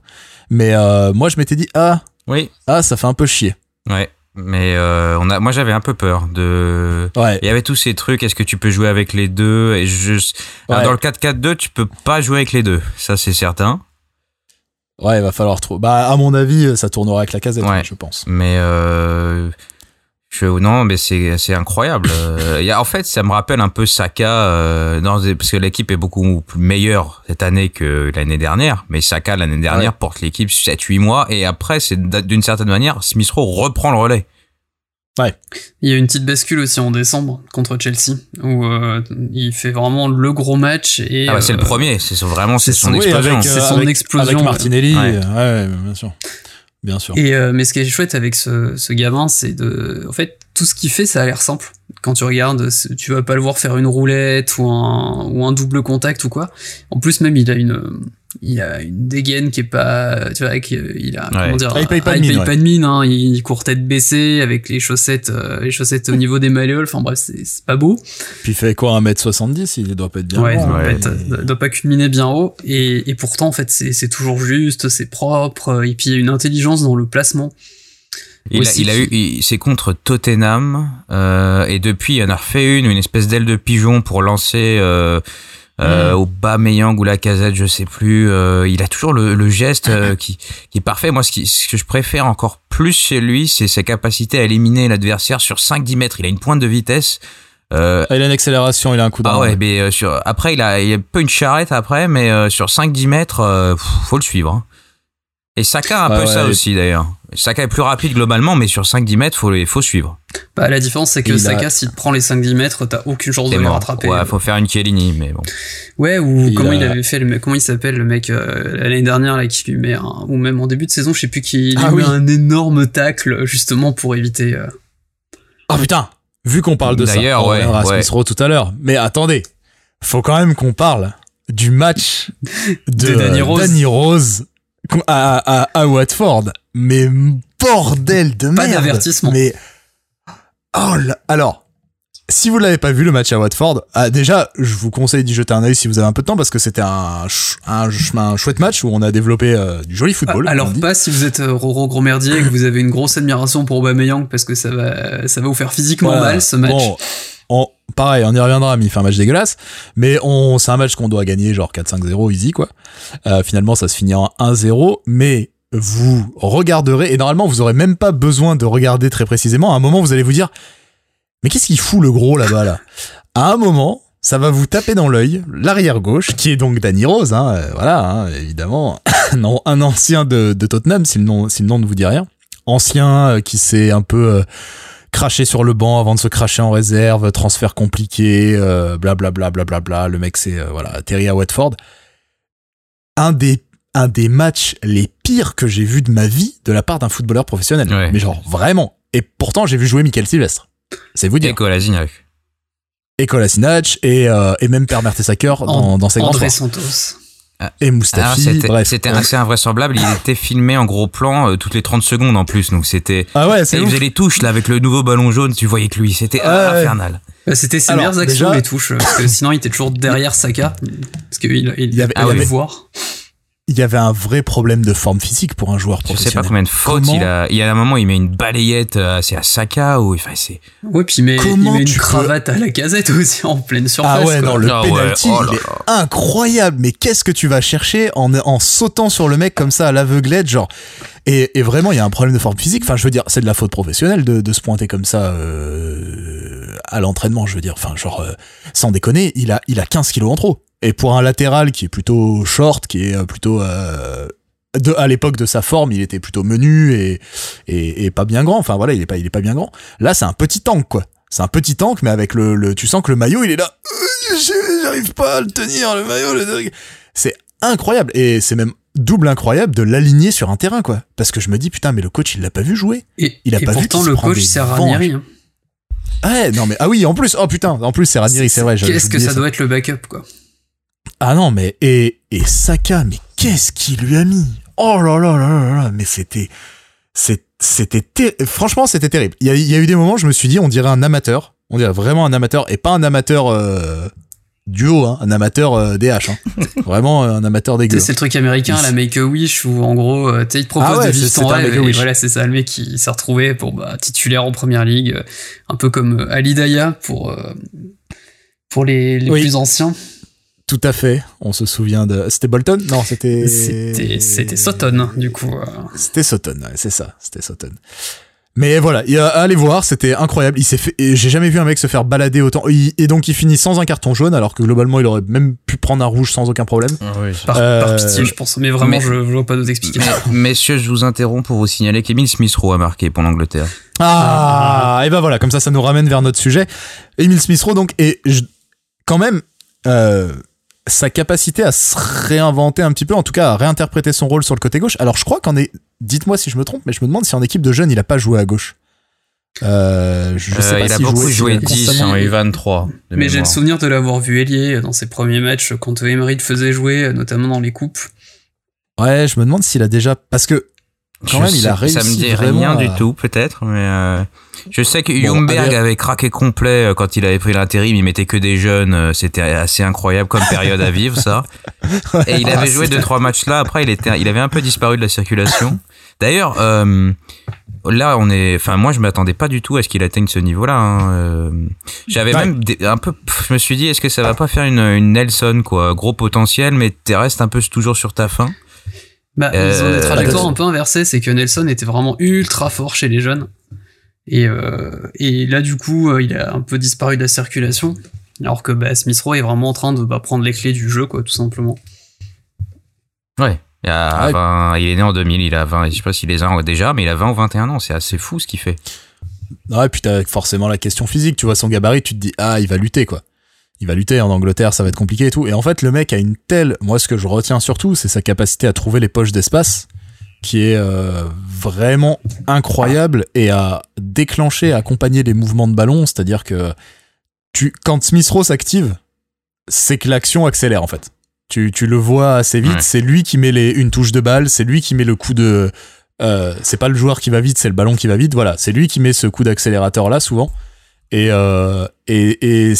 mais moi je m'étais dit ah oui ah ça fait un peu chier. Ouais. Mais euh, on a, moi j'avais un peu peur de. Ouais. Il y avait tous ces trucs. Est-ce que tu peux jouer avec les deux? Et juste dans le 4-4-2, tu peux pas jouer avec les deux. Ça c'est certain. Ouais, il va falloir trop. Bah à mon avis, ça tournera avec la casette, ouais. je pense. Mais euh, je, non, mais c'est c'est incroyable. Euh, y a, en fait, ça me rappelle un peu Saka, euh, dans, parce que l'équipe est beaucoup meilleure cette année que l'année dernière. Mais Saka l'année dernière porte l'équipe 7-8 mois et après, c'est d'une certaine manière, Smith Rowe reprend le relais. Ouais. Il y a une petite bascule aussi en décembre contre Chelsea où euh, il fait vraiment le gros match et ah bah, c'est le premier, c'est vraiment c'est son, explosion. c'est son explosion avec Martinelli. ouais bien sûr. Bien sûr. Et euh, mais ce qui est chouette avec ce, ce gamin, c'est de, en fait, tout ce qu'il fait, ça a l'air simple. Quand tu regardes, tu vas pas le voir faire une roulette ou un ou un double contact ou quoi. En plus, même il a une il a une dégaine qui est pas tu vois il a comment dire ah, il paye pas de mine, pas de mine hein, il court tête baissée avec les chaussettes euh, les chaussettes au niveau des malléoles. Enfin bref c'est pas beau. Puis il fait quoi 1m70 il doit pas être bien ouais, haut doit, Pas doit pas culminer bien haut. Et, et pourtant en fait c'est toujours juste c'est propre et puis il y a une intelligence dans le placement. Il a, il a, eu, c'est contre Tottenham euh, et depuis il en a refait une, une espèce d'aile de pigeon pour lancer euh, euh, au bas Meyang ou la casette, je sais plus. Euh, il a toujours le, le geste euh, qui, qui est parfait. Moi, ce, qui, ce que je préfère encore plus chez lui, c'est sa capacité à éliminer l'adversaire sur 5-10 mètres. Il a une pointe de vitesse. Euh, ah, il a une accélération, il a un coup Ah ouais, mais euh, sur, après il a, il a un peu une charrette après, mais sur 5-10 mètres, faut le suivre. Hein. Et Saka a un peu ça aussi d'ailleurs. Saka est plus rapide globalement, mais sur 5-10 mètres, faut, faut suivre. Bah, la différence, c'est que Saka, s'il prend les 5-10 mètres, t'as aucune chance de le rattraper. Ouais, faut faire une Chiellini, mais bon. Ouais, ou comment il avait fait, le, comment il s'appelle, le mec, euh, l'année dernière, là, qui lui met un, ou même en début de saison, je sais plus, qui lui ah met un énorme tacle, justement, pour éviter. Euh... Oh putain! Vu qu'on parle de ça, D'ailleurs, ouais, on ouais. tout à l'heure. Mais attendez, faut quand même qu'on parle du match de, Danny Rose, Danny Rose à, à, à, Watford. Mais bordel de merde. Pas d'avertissement. Mais oh là, alors. Si vous l'avez pas vu le match à Watford, ah, déjà je vous conseille d'y jeter un œil si vous avez un peu de temps parce que c'était un, un, un, chouette match où on a développé euh, du joli football. alors pas si vous êtes euh, Roro gros merdier et que vous avez une grosse admiration pour Aubameyang parce que ça va ça va vous faire physiquement mal ce match. Bon, pareil, on y reviendra, mais il fait un match dégueulasse. Mais c'est un match qu'on doit gagner, genre 4-5-0, easy, quoi. Euh, finalement, ça se finit en 1-0, mais vous regarderez, et normalement, vous aurez même pas besoin de regarder très précisément. À un moment, vous allez vous dire, mais qu'est-ce qu'il fout le gros là-bas, là? À un moment, ça va vous taper dans l'œil, l'arrière gauche, qui est donc Danny Rose, hein, euh, voilà, hein, évidemment, non, un ancien de, Tottenham, si le nom, si le nom ne vous dit rien. Ancien, euh, qui s'est un peu, cracher sur le banc avant de se cracher en réserve, transfert compliqué, blablabla, euh, blablabla. Bla, le mec, c'est euh, voilà, atterri à Watford. Un des un des matchs les pires que j'ai vu de ma vie de la part d'un footballeur professionnel. Mais genre vraiment. Et pourtant, j'ai vu jouer Michael Sylvestre. C'est vous dire. Et Kolasinac. Et Kolasinac et, euh, et même Per Mertesacker dans, dans ses grands André Santos. Ah. et Mustafi. C'était assez invraisemblable. Il était filmé en gros plan euh, toutes les 30 secondes en plus. Donc c'était. Ah ouais, c'est Il faisait les touches là avec le nouveau ballon jaune. Tu voyais que lui, c'était infernal. Bah, c'était ses meilleures actions les touches. Parce que sinon il était toujours derrière Saka. Parce qu'il il, il, y avait, il voir il y avait un vrai problème de forme physique pour un joueur professionnel. Je sais pas combien de fautes il a. Il y a un moment, il met une balayette, euh, c'est à Saka ou enfin c'est. Ouais, puis il met, il met une cravate à la casette aussi en pleine surface. Ah ouais, non, le ah penalty, oh il est incroyable. Mais qu'est-ce que tu vas chercher en, en sautant sur le mec comme ça à l'aveuglette, genre? Et, et, vraiment, il y a un problème de forme physique. Enfin, je veux dire, c'est de la faute professionnelle de, de se pointer comme ça euh, à l'entraînement. Je veux dire, enfin, genre, euh, sans déconner, il a, il a 15 kilos en trop. Et pour un latéral qui est plutôt short, qui est euh, plutôt euh, de, à l'époque de sa forme, il était plutôt menu et, et, et, pas bien grand. Enfin voilà, il est pas, il est pas bien grand. Là, c'est un petit tank quoi. C'est un petit tank, mais avec le, le, tu sens que le maillot, il est là. J'arrive pas à le tenir, le maillot. C'est incroyable et c'est même double incroyable de l'aligner sur un terrain quoi. Parce que je me dis putain, mais le coach, il l'a pas vu jouer. Et, il a pas pourtant, vu le coach sert à rien. Ouais, non mais ah oui, en plus, oh putain, en plus c'est Ranieri, c'est vrai. Qu'est-ce que ça, ça, doit être le backup quoi ah non, mais et, et Saka, mais qu'est-ce qu'il lui a mis? Oh là là là là là, mais c'était c'était franchement c'était terrible. Il y, a, il y, a, eu des moments, je me suis dit, on dirait un amateur, on dirait vraiment un amateur et pas un amateur euh, duo, hein, un amateur euh, DH, hein. vraiment euh, un amateur dégueu. C'est le truc américain, la Make a Wish, où en gros, euh, il te propose ah de vivre ton rêve, et voilà, c'est ça, le mec qui s'est retrouvé pour bah, titulaire en première ligue, un peu comme Ali Daya pour pour les, les plus anciens. Tout à fait. On se souvient de. C'était Bolton? Non, c'était. C'était, c'était Sutton, du coup. C'était Sutton, ouais, c'est ça. C'était Sutton. Mais voilà, allez voir, c'était incroyable. Il s'est fait, j'ai jamais vu un mec se faire balader autant. et donc il finit sans un carton jaune, alors que globalement il aurait même pu prendre un rouge sans aucun problème. Ah par, euh, pitié, je pense. Mais vraiment, je, je vois pas d'autres explications. Messieurs, je vous interromps pour vous signaler qu'Emile Smith-Rowe a marqué pour l'Angleterre. Ah, et ben voilà, comme ça, ça nous ramène vers notre sujet. Emile Smith-Rowe, donc, et quand même, euh, sa capacité à se réinventer un petit peu, en tout cas à réinterpréter son rôle sur le côté gauche. Alors je crois qu'en est, dites-moi si je me trompe, mais je me demande si en équipe de jeunes il a pas joué à gauche. Euh, je sais euh, pas il a beaucoup joué 10 en U23. Mais j'ai le souvenir de l'avoir vu ailier dans ses premiers matchs quand Emery le faisait jouer, notamment dans les coupes. Ouais, je me demande s'il a déjà parce que quand même il a réussi. Ça me dit rien du tout peut-être, mais euh, je sais que Jungberg avait craqué complet euh, quand il avait pris l'intérim, il mettait que des jeunes, euh, c'était assez incroyable comme période à vivre ça. Et il avait joué deux trois matchs là, après il était il avait un peu disparu de la circulation. D'ailleurs euh, là on est enfin moi je m'attendais pas du tout à ce qu'il atteigne ce niveau-là hein. J'avais même un peu je me suis dit est-ce que ça va pas faire une, une Nelson quoi, gros potentiel mais tu restes un peu toujours sur ta fin. Bah, ils ont des trajectoires un peu inversées, c'est que Nelson était vraiment ultra fort chez les jeunes. Et, euh, et là, du coup, euh, il a un peu disparu de la circulation. Alors que bah, Smith Rowe est vraiment en train de bah, prendre les clés du jeu, quoi, tout simplement. Ouais. Il, il est né en 2000, il a 20, je sais pas s'il les a déjà, mais il a 20 ou 21 ans, c'est assez fou ce qu'il fait. Ouais, et puis t'as forcément la question physique, tu vois son gabarit, tu te dis, ah, il va lutter, quoi. Il va lutter en Angleterre, ça va être compliqué et tout. Et en fait, le mec a une telle, moi, ce que je retiens surtout, c'est sa capacité à trouver les poches d'espace qui est euh, vraiment incroyable et à déclencher, à accompagner les mouvements de ballon. C'est-à-dire que tu, quand Smith Rowe s'active, c'est que l'action accélère en fait. Tu, tu le vois assez vite. C'est lui qui met les, une touche de balle, c'est lui qui met le coup de. Euh, c'est pas le joueur qui va vite, c'est le ballon qui va vite. Voilà, c'est lui qui met ce coup d'accélérateur là souvent. Et, euh, et, et,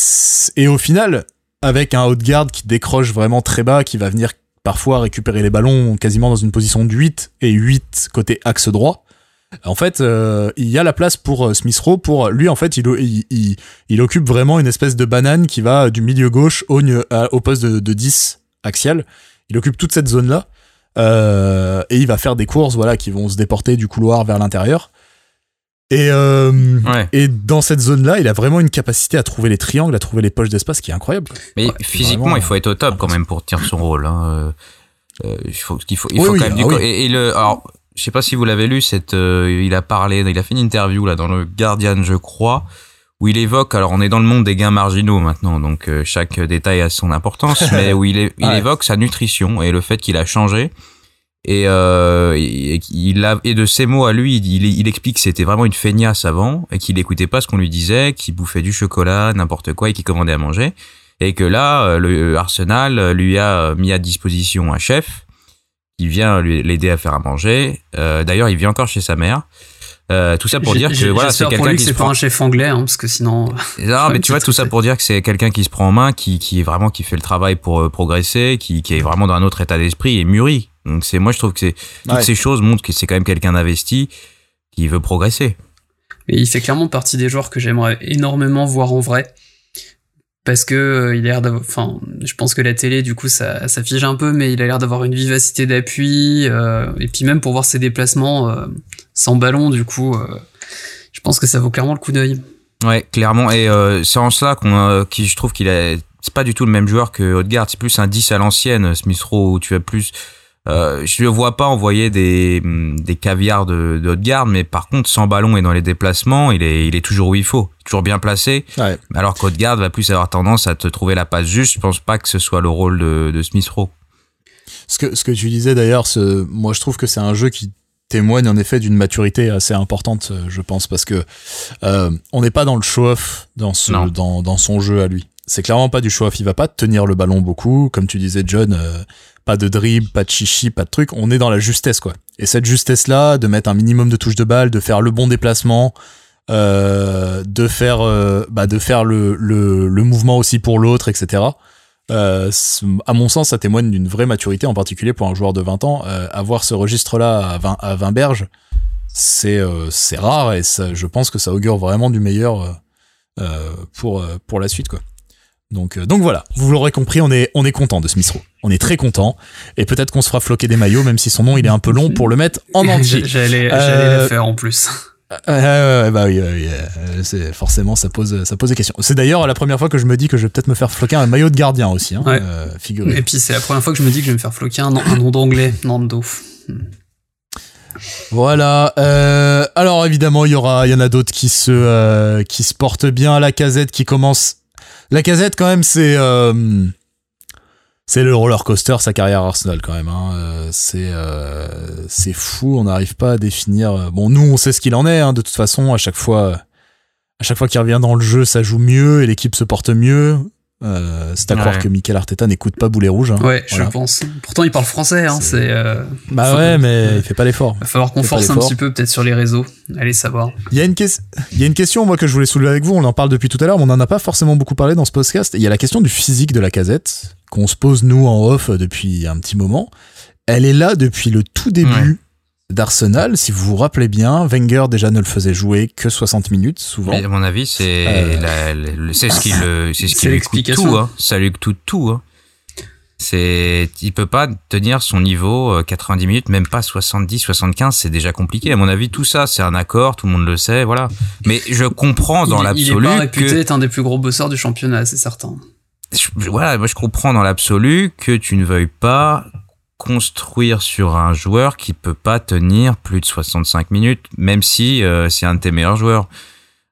et au final, avec un garde qui décroche vraiment très bas, qui va venir parfois récupérer les ballons quasiment dans une position de 8 et 8 côté axe droit. En fait, euh, il y a la place pour euh, Smith Rowe. Pour lui, en fait, il, il, il, occupe vraiment une espèce de banane qui va du milieu gauche au, au poste de, de 10 axial. Il occupe toute cette zone-là. Et il va faire des courses voilà, qui vont se déporter du couloir vers l'intérieur. Et, euh, et dans cette zone-là, il a vraiment une capacité à trouver les triangles, à trouver les poches d'espace qui est incroyable. Mais physiquement, il faut être au top quand même pour tenir son rôle. Hein. Euh, il faut, il faut, il faut quand même ah du et, et, le, alors, je sais pas si vous l'avez lu, cette, euh, il a parlé, il a fait une interview là dans le Guardian, je crois, où il évoque, alors on est dans le monde des gains marginaux maintenant, donc euh, chaque détail a son importance, mais où il, est, il évoque sa nutrition et le fait qu'il a changé et, euh, il a, et de ses mots à lui, il, explique que c'était vraiment une feignasse avant et qu'il écoutait pas ce qu'on lui disait, qu'il bouffait du chocolat, n'importe quoi et qu'il commandait à manger. Et que là, euh, le Arsenal lui a mis à disposition un chef qui vient l'aider à faire à manger. Euh, D'ailleurs, il vit encore chez sa mère. Euh, tout ça pour dire que voilà, c'est quelqu'un qui c'est pas un chef anglais, hein, parce que sinon. Non, mais tu vois tout ça pour dire que c'est quelqu'un qui se prend en main, qui, qui est vraiment qui fait le travail pour euh, progresser, qui, qui est vraiment dans un autre état d'esprit et mûri. Donc c'est moi je trouve que c'est toutes ces choses montrent que c'est quand même quelqu'un d'investi qui veut progresser. Et il fait clairement partie des joueurs que j'aimerais énormément voir en vrai parce que euh, il a l'air d'avoir enfin je pense que la télé du coup ça, ça fige un peu mais il a l'air d'avoir une vivacité d'appui euh, et puis même pour voir ses déplacements euh, sans ballon du coup je pense que ça vaut clairement le coup d'œil ouais clairement et c'est en cela qu'on qui je trouve qu'il est c'est pas du tout le même joueur que Odegaard c'est plus un 10 à l'ancienne Smith Rowe où tu as plus euh, je ne vois pas envoyer des, des caviars de, de haute garde, mais par contre, sans ballon et dans les déplacements, il est, il est toujours où il faut, toujours bien placé. Ouais. Alors qu'haute garde va plus avoir tendance à te trouver la passe juste. Je pense pas que ce soit le rôle de, de Smith Rowe. Ce que, ce que tu disais d'ailleurs, moi je trouve que c'est un jeu qui témoigne en effet d'une maturité assez importante, je pense, parce que euh, on n'est pas dans le show-off dans, dans, dans son jeu à lui. C'est clairement pas du show-off. Il va pas tenir le ballon beaucoup, comme tu disais, John. Euh, pas de dribble, pas de chichi, pas de truc. On est dans la justesse, quoi. Et cette justesse-là, de mettre un minimum de touches de balle, de faire le bon déplacement, euh, de faire, euh, bah, de faire le, le, le, mouvement aussi pour l'autre, etc. Euh, à mon sens, ça témoigne d'une vraie maturité, en particulier pour un joueur de 20 ans. Euh, avoir ce registre-là à 20, à 20 berges, c'est euh, c'est rare et ça, je pense que ça augure vraiment du meilleur pour pour la suite, quoi. Donc, donc voilà, vous l'aurez compris, on est, on est content de Smith Rowe. On est très content. Et peut-être qu'on se fera floquer des maillots, même si son nom il est un peu long pour le mettre en entier. J'allais euh... le faire en plus. Euh, bah oui, c'est forcément ça pose ça pose des questions. C'est d'ailleurs la première fois que je me dis que je vais peut-être me faire floquer un maillot de gardien aussi, hein, euh, Et puis c'est la première fois que je me dis que je vais me faire floquer un, nom d'anglais, Nando. Voilà. Euh, alors évidemment, il y aura, il y en a d'autres qui se euh, qui se portent bien. La casette qui commence la casette, quand même, c'est euh, c'est le roller coaster sa carrière Arsenal quand même. Hein. Euh, c'est euh, c'est fou. On n'arrive pas à définir. Bon, nous, on sait ce qu'il en est. Hein, de toute façon, à chaque fois, à chaque fois qu'il revient dans le jeu, ça joue mieux et l'équipe se porte mieux. Euh, c'est à croire que Michael Arteta n'écoute pas Boulet Rouge. Hein. Ouais, je pense. Pourtant, il parle français. Hein, c'est. Euh, bah ouais, mais il fait pas l'effort. Il va falloir qu'on force un petit peu, peut-être sur les réseaux. Allez savoir. Il y a une il y a une question, moi, que je voulais soulever avec vous. On en parle depuis tout à l'heure, mais on en a pas forcément beaucoup parlé dans ce podcast. Il y a la question du physique de la casette qu'on se pose nous en off depuis un petit moment. Elle est là depuis le tout début d'Arsenal, si vous vous rappelez bien, Wenger déjà ne le faisait jouer que 60 minutes souvent. à mon avis, c'est euh... c'est ce qui le c'est ce qui lui coûte tout hein. Ça lui coûte tout hein. C'est il peut pas tenir son niveau 90 euh, minutes, même pas 70 75, c'est déjà compliqué. À mon avis, tout ça, c'est un accord, tout le monde le sait, voilà. Mais je comprends dans l'absolu il est pas réputé être un des plus gros bosseurs du championnat, c'est certain. voilà, moi je comprends dans l'absolu que tu ne veuilles pas construire sur un joueur qui peut pas tenir plus de 65 minutes, même si euh, c'est un de tes meilleurs joueurs.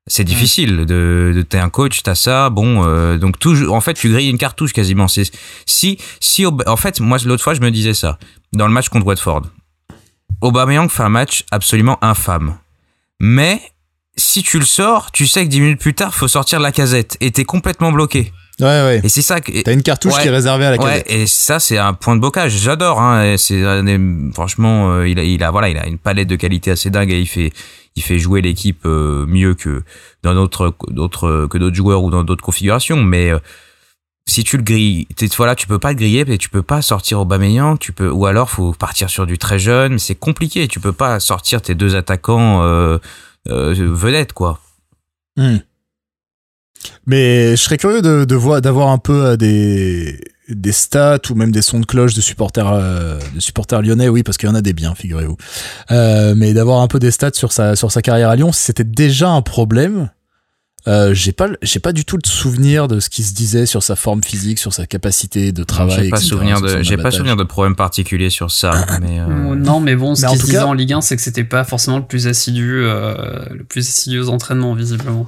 C'est difficile de, de t'es un coach, t'as ça, bon, euh, donc tout, en fait, tu grilles une cartouche quasiment. C'est si, si, en fait, moi l'autre fois, je me disais ça dans le match contre Watford. Aubameyang fait un match absolument infâme, mais si tu le sors, tu sais que 10 minutes plus tard, faut sortir la casette et t'es complètement bloqué. Ouais, ouais. Et c'est ça que. T'as une cartouche qui est réservée à la casette. Ouais, et ça, c'est un point de bocage. J'adore, hein. C'est, franchement, euh, il a, il a, voilà, il a une palette de qualité assez dingue et il fait, il fait jouer l'équipe euh, mieux que dans d'autres, d'autres, que d'autres joueurs ou dans d'autres configurations. Mais, euh, si tu le grilles, voilà, tu peux pas le griller, mais tu peux pas sortir Aubameyang, tu peux, ou alors faut partir sur du très jeune, mais c'est compliqué. Tu peux pas sortir tes deux attaquants euh, vedettes, quoi. Hmm. Mais je serais curieux de, de voir, d'avoir un peu euh, des, des stats ou même des sons de cloche de supporters, euh, de supporters lyonnais, oui, parce qu'il y en a des biens, figurez-vous. Euh, mais d'avoir un peu des stats sur sa, sur sa carrière à Lyon, c'était déjà un problème. Euh, j'ai pas, j'ai pas du tout le souvenir de ce qui se disait sur sa forme physique, sur sa capacité de travail. J'ai pas souvenir de, j'ai pas souvenir de problème particulier sur ça. mais euh, Non, mais bon, ce qui se disait en Ligue 1, c'est que c'était pas forcément le plus assidu, le plus assidu aux entraînements, visiblement.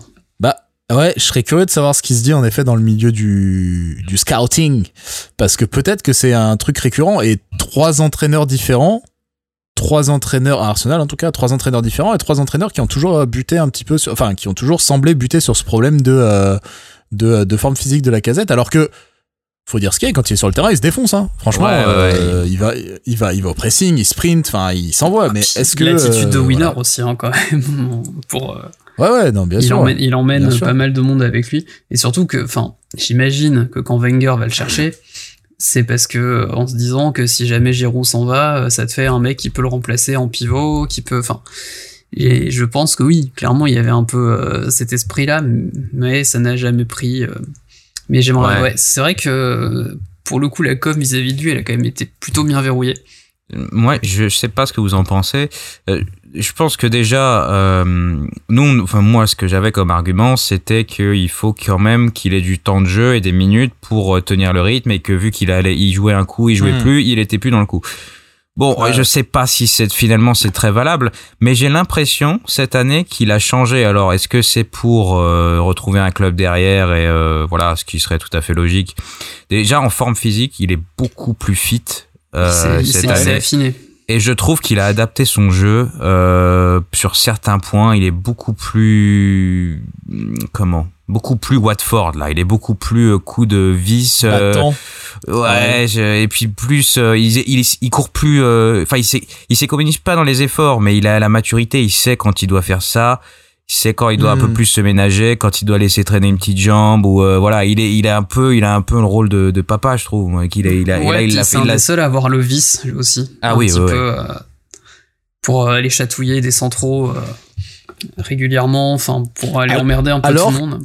Ouais, je serais curieux de savoir ce qui se dit en effet dans le milieu du, du scouting, parce que peut-être que c'est un truc récurrent et trois entraîneurs différents, trois entraîneurs à Arsenal en tout cas, trois entraîneurs différents et trois entraîneurs qui ont toujours buté un petit peu, sur, enfin qui ont toujours semblé buter sur ce problème de euh, de, de forme physique de la casette, alors que faut dire ce qu'il est, quand il est sur le terrain, il se défonce. Hein. Franchement, euh, il va, il va, il va au pressing, il sprint, enfin, il s'envoie. Mais est-ce que l'attitude de euh, winner aussi, hein, quand même, pour. Euh, Ouais, ouais, non, bien il sûr. Emmène, il emmène pas mal de monde avec lui. Et surtout que, enfin, j'imagine que quand Wenger va le chercher, c'est parce que, en se disant que si jamais Giroud s'en va, ça te fait un mec qui peut le remplacer en pivot, qui peut, enfin. Et je pense que oui, clairement, il y avait un peu euh, cet esprit-là, mais ça n'a jamais pris. Euh. mais j'aimerais, ouais, c'est vrai que pour le coup, la com vis-à-vis de lui, elle a quand même été plutôt bien verrouillée. Moi, je sais pas ce que vous en pensez. Euh, je pense que déjà, euh, nous, enfin moi, ce que j'avais comme argument, c'était qu'il faut quand même qu'il ait du temps de jeu et des minutes pour euh, tenir le rythme, et que vu qu'il allait, y jouer un coup, il jouait hmm. plus, il était plus dans le coup. Bon, je sais pas si c'est finalement c'est très valable, mais j'ai l'impression cette année qu'il a changé. Alors, est-ce que c'est pour euh, retrouver un club derrière et voilà, ce qui serait tout à fait logique? Déjà en forme physique, il est beaucoup plus fit euh, cette année. affiné. Et je trouve qu'il a adapté son jeu euh, sur certains points. Il est beaucoup plus comment? Beaucoup plus Watford là. Il est beaucoup plus euh, coup de vis. Euh, ouais. et puis plus, euh, il, il, il, court plus. Enfin, il s'est, il s'économise pas dans les efforts, mais il a la maturité. Il sait quand il doit faire ça. Il sait quand il doit un peu hmm. plus se ménager, quand il doit laisser traîner une petite jambe ou voilà. Il est, il a un peu, il a un peu le rôle de, de papa, je trouve. Qu'il a, il a, ouais, il a, c'est un des seuls à avoir le vice aussi. Ah oui, petit peu, pour aller chatouiller des centraux régulièrement, enfin pour aller emmerder un peu tout le monde.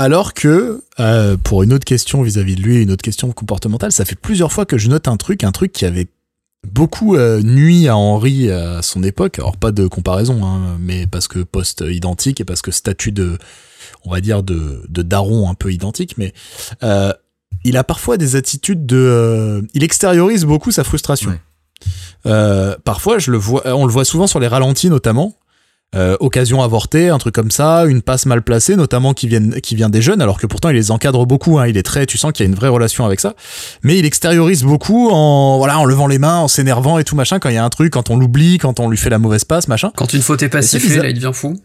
Alors que, euh, pour une autre question vis-à-vis de lui, une autre question comportementale, ça fait plusieurs fois que je note un truc, un truc qui avait beaucoup euh, nuit à Henri à son époque. Alors pas de comparaison, hein, mais parce que poste identique et parce que statut de, on va dire de, de daron un peu identique, mais euh, il a parfois des attitudes de, il extériorise beaucoup sa frustration. parfois, je le vois, on le voit souvent sur les ralentis notamment. Euh, occasion avortée, un truc comme ça, une passe mal placée, notamment qui, viennent, qui vient des jeunes, alors que pourtant il les encadre beaucoup. Hein, il est très, tu sens qu'il y a une vraie relation avec ça, mais il extériorise beaucoup en voilà, en levant les mains, en s'énervant et tout machin. Quand il y a un truc, quand on l'oublie, quand on lui fait la mauvaise passe, machin. Quand une faute est pas sifflée, là il devient fou.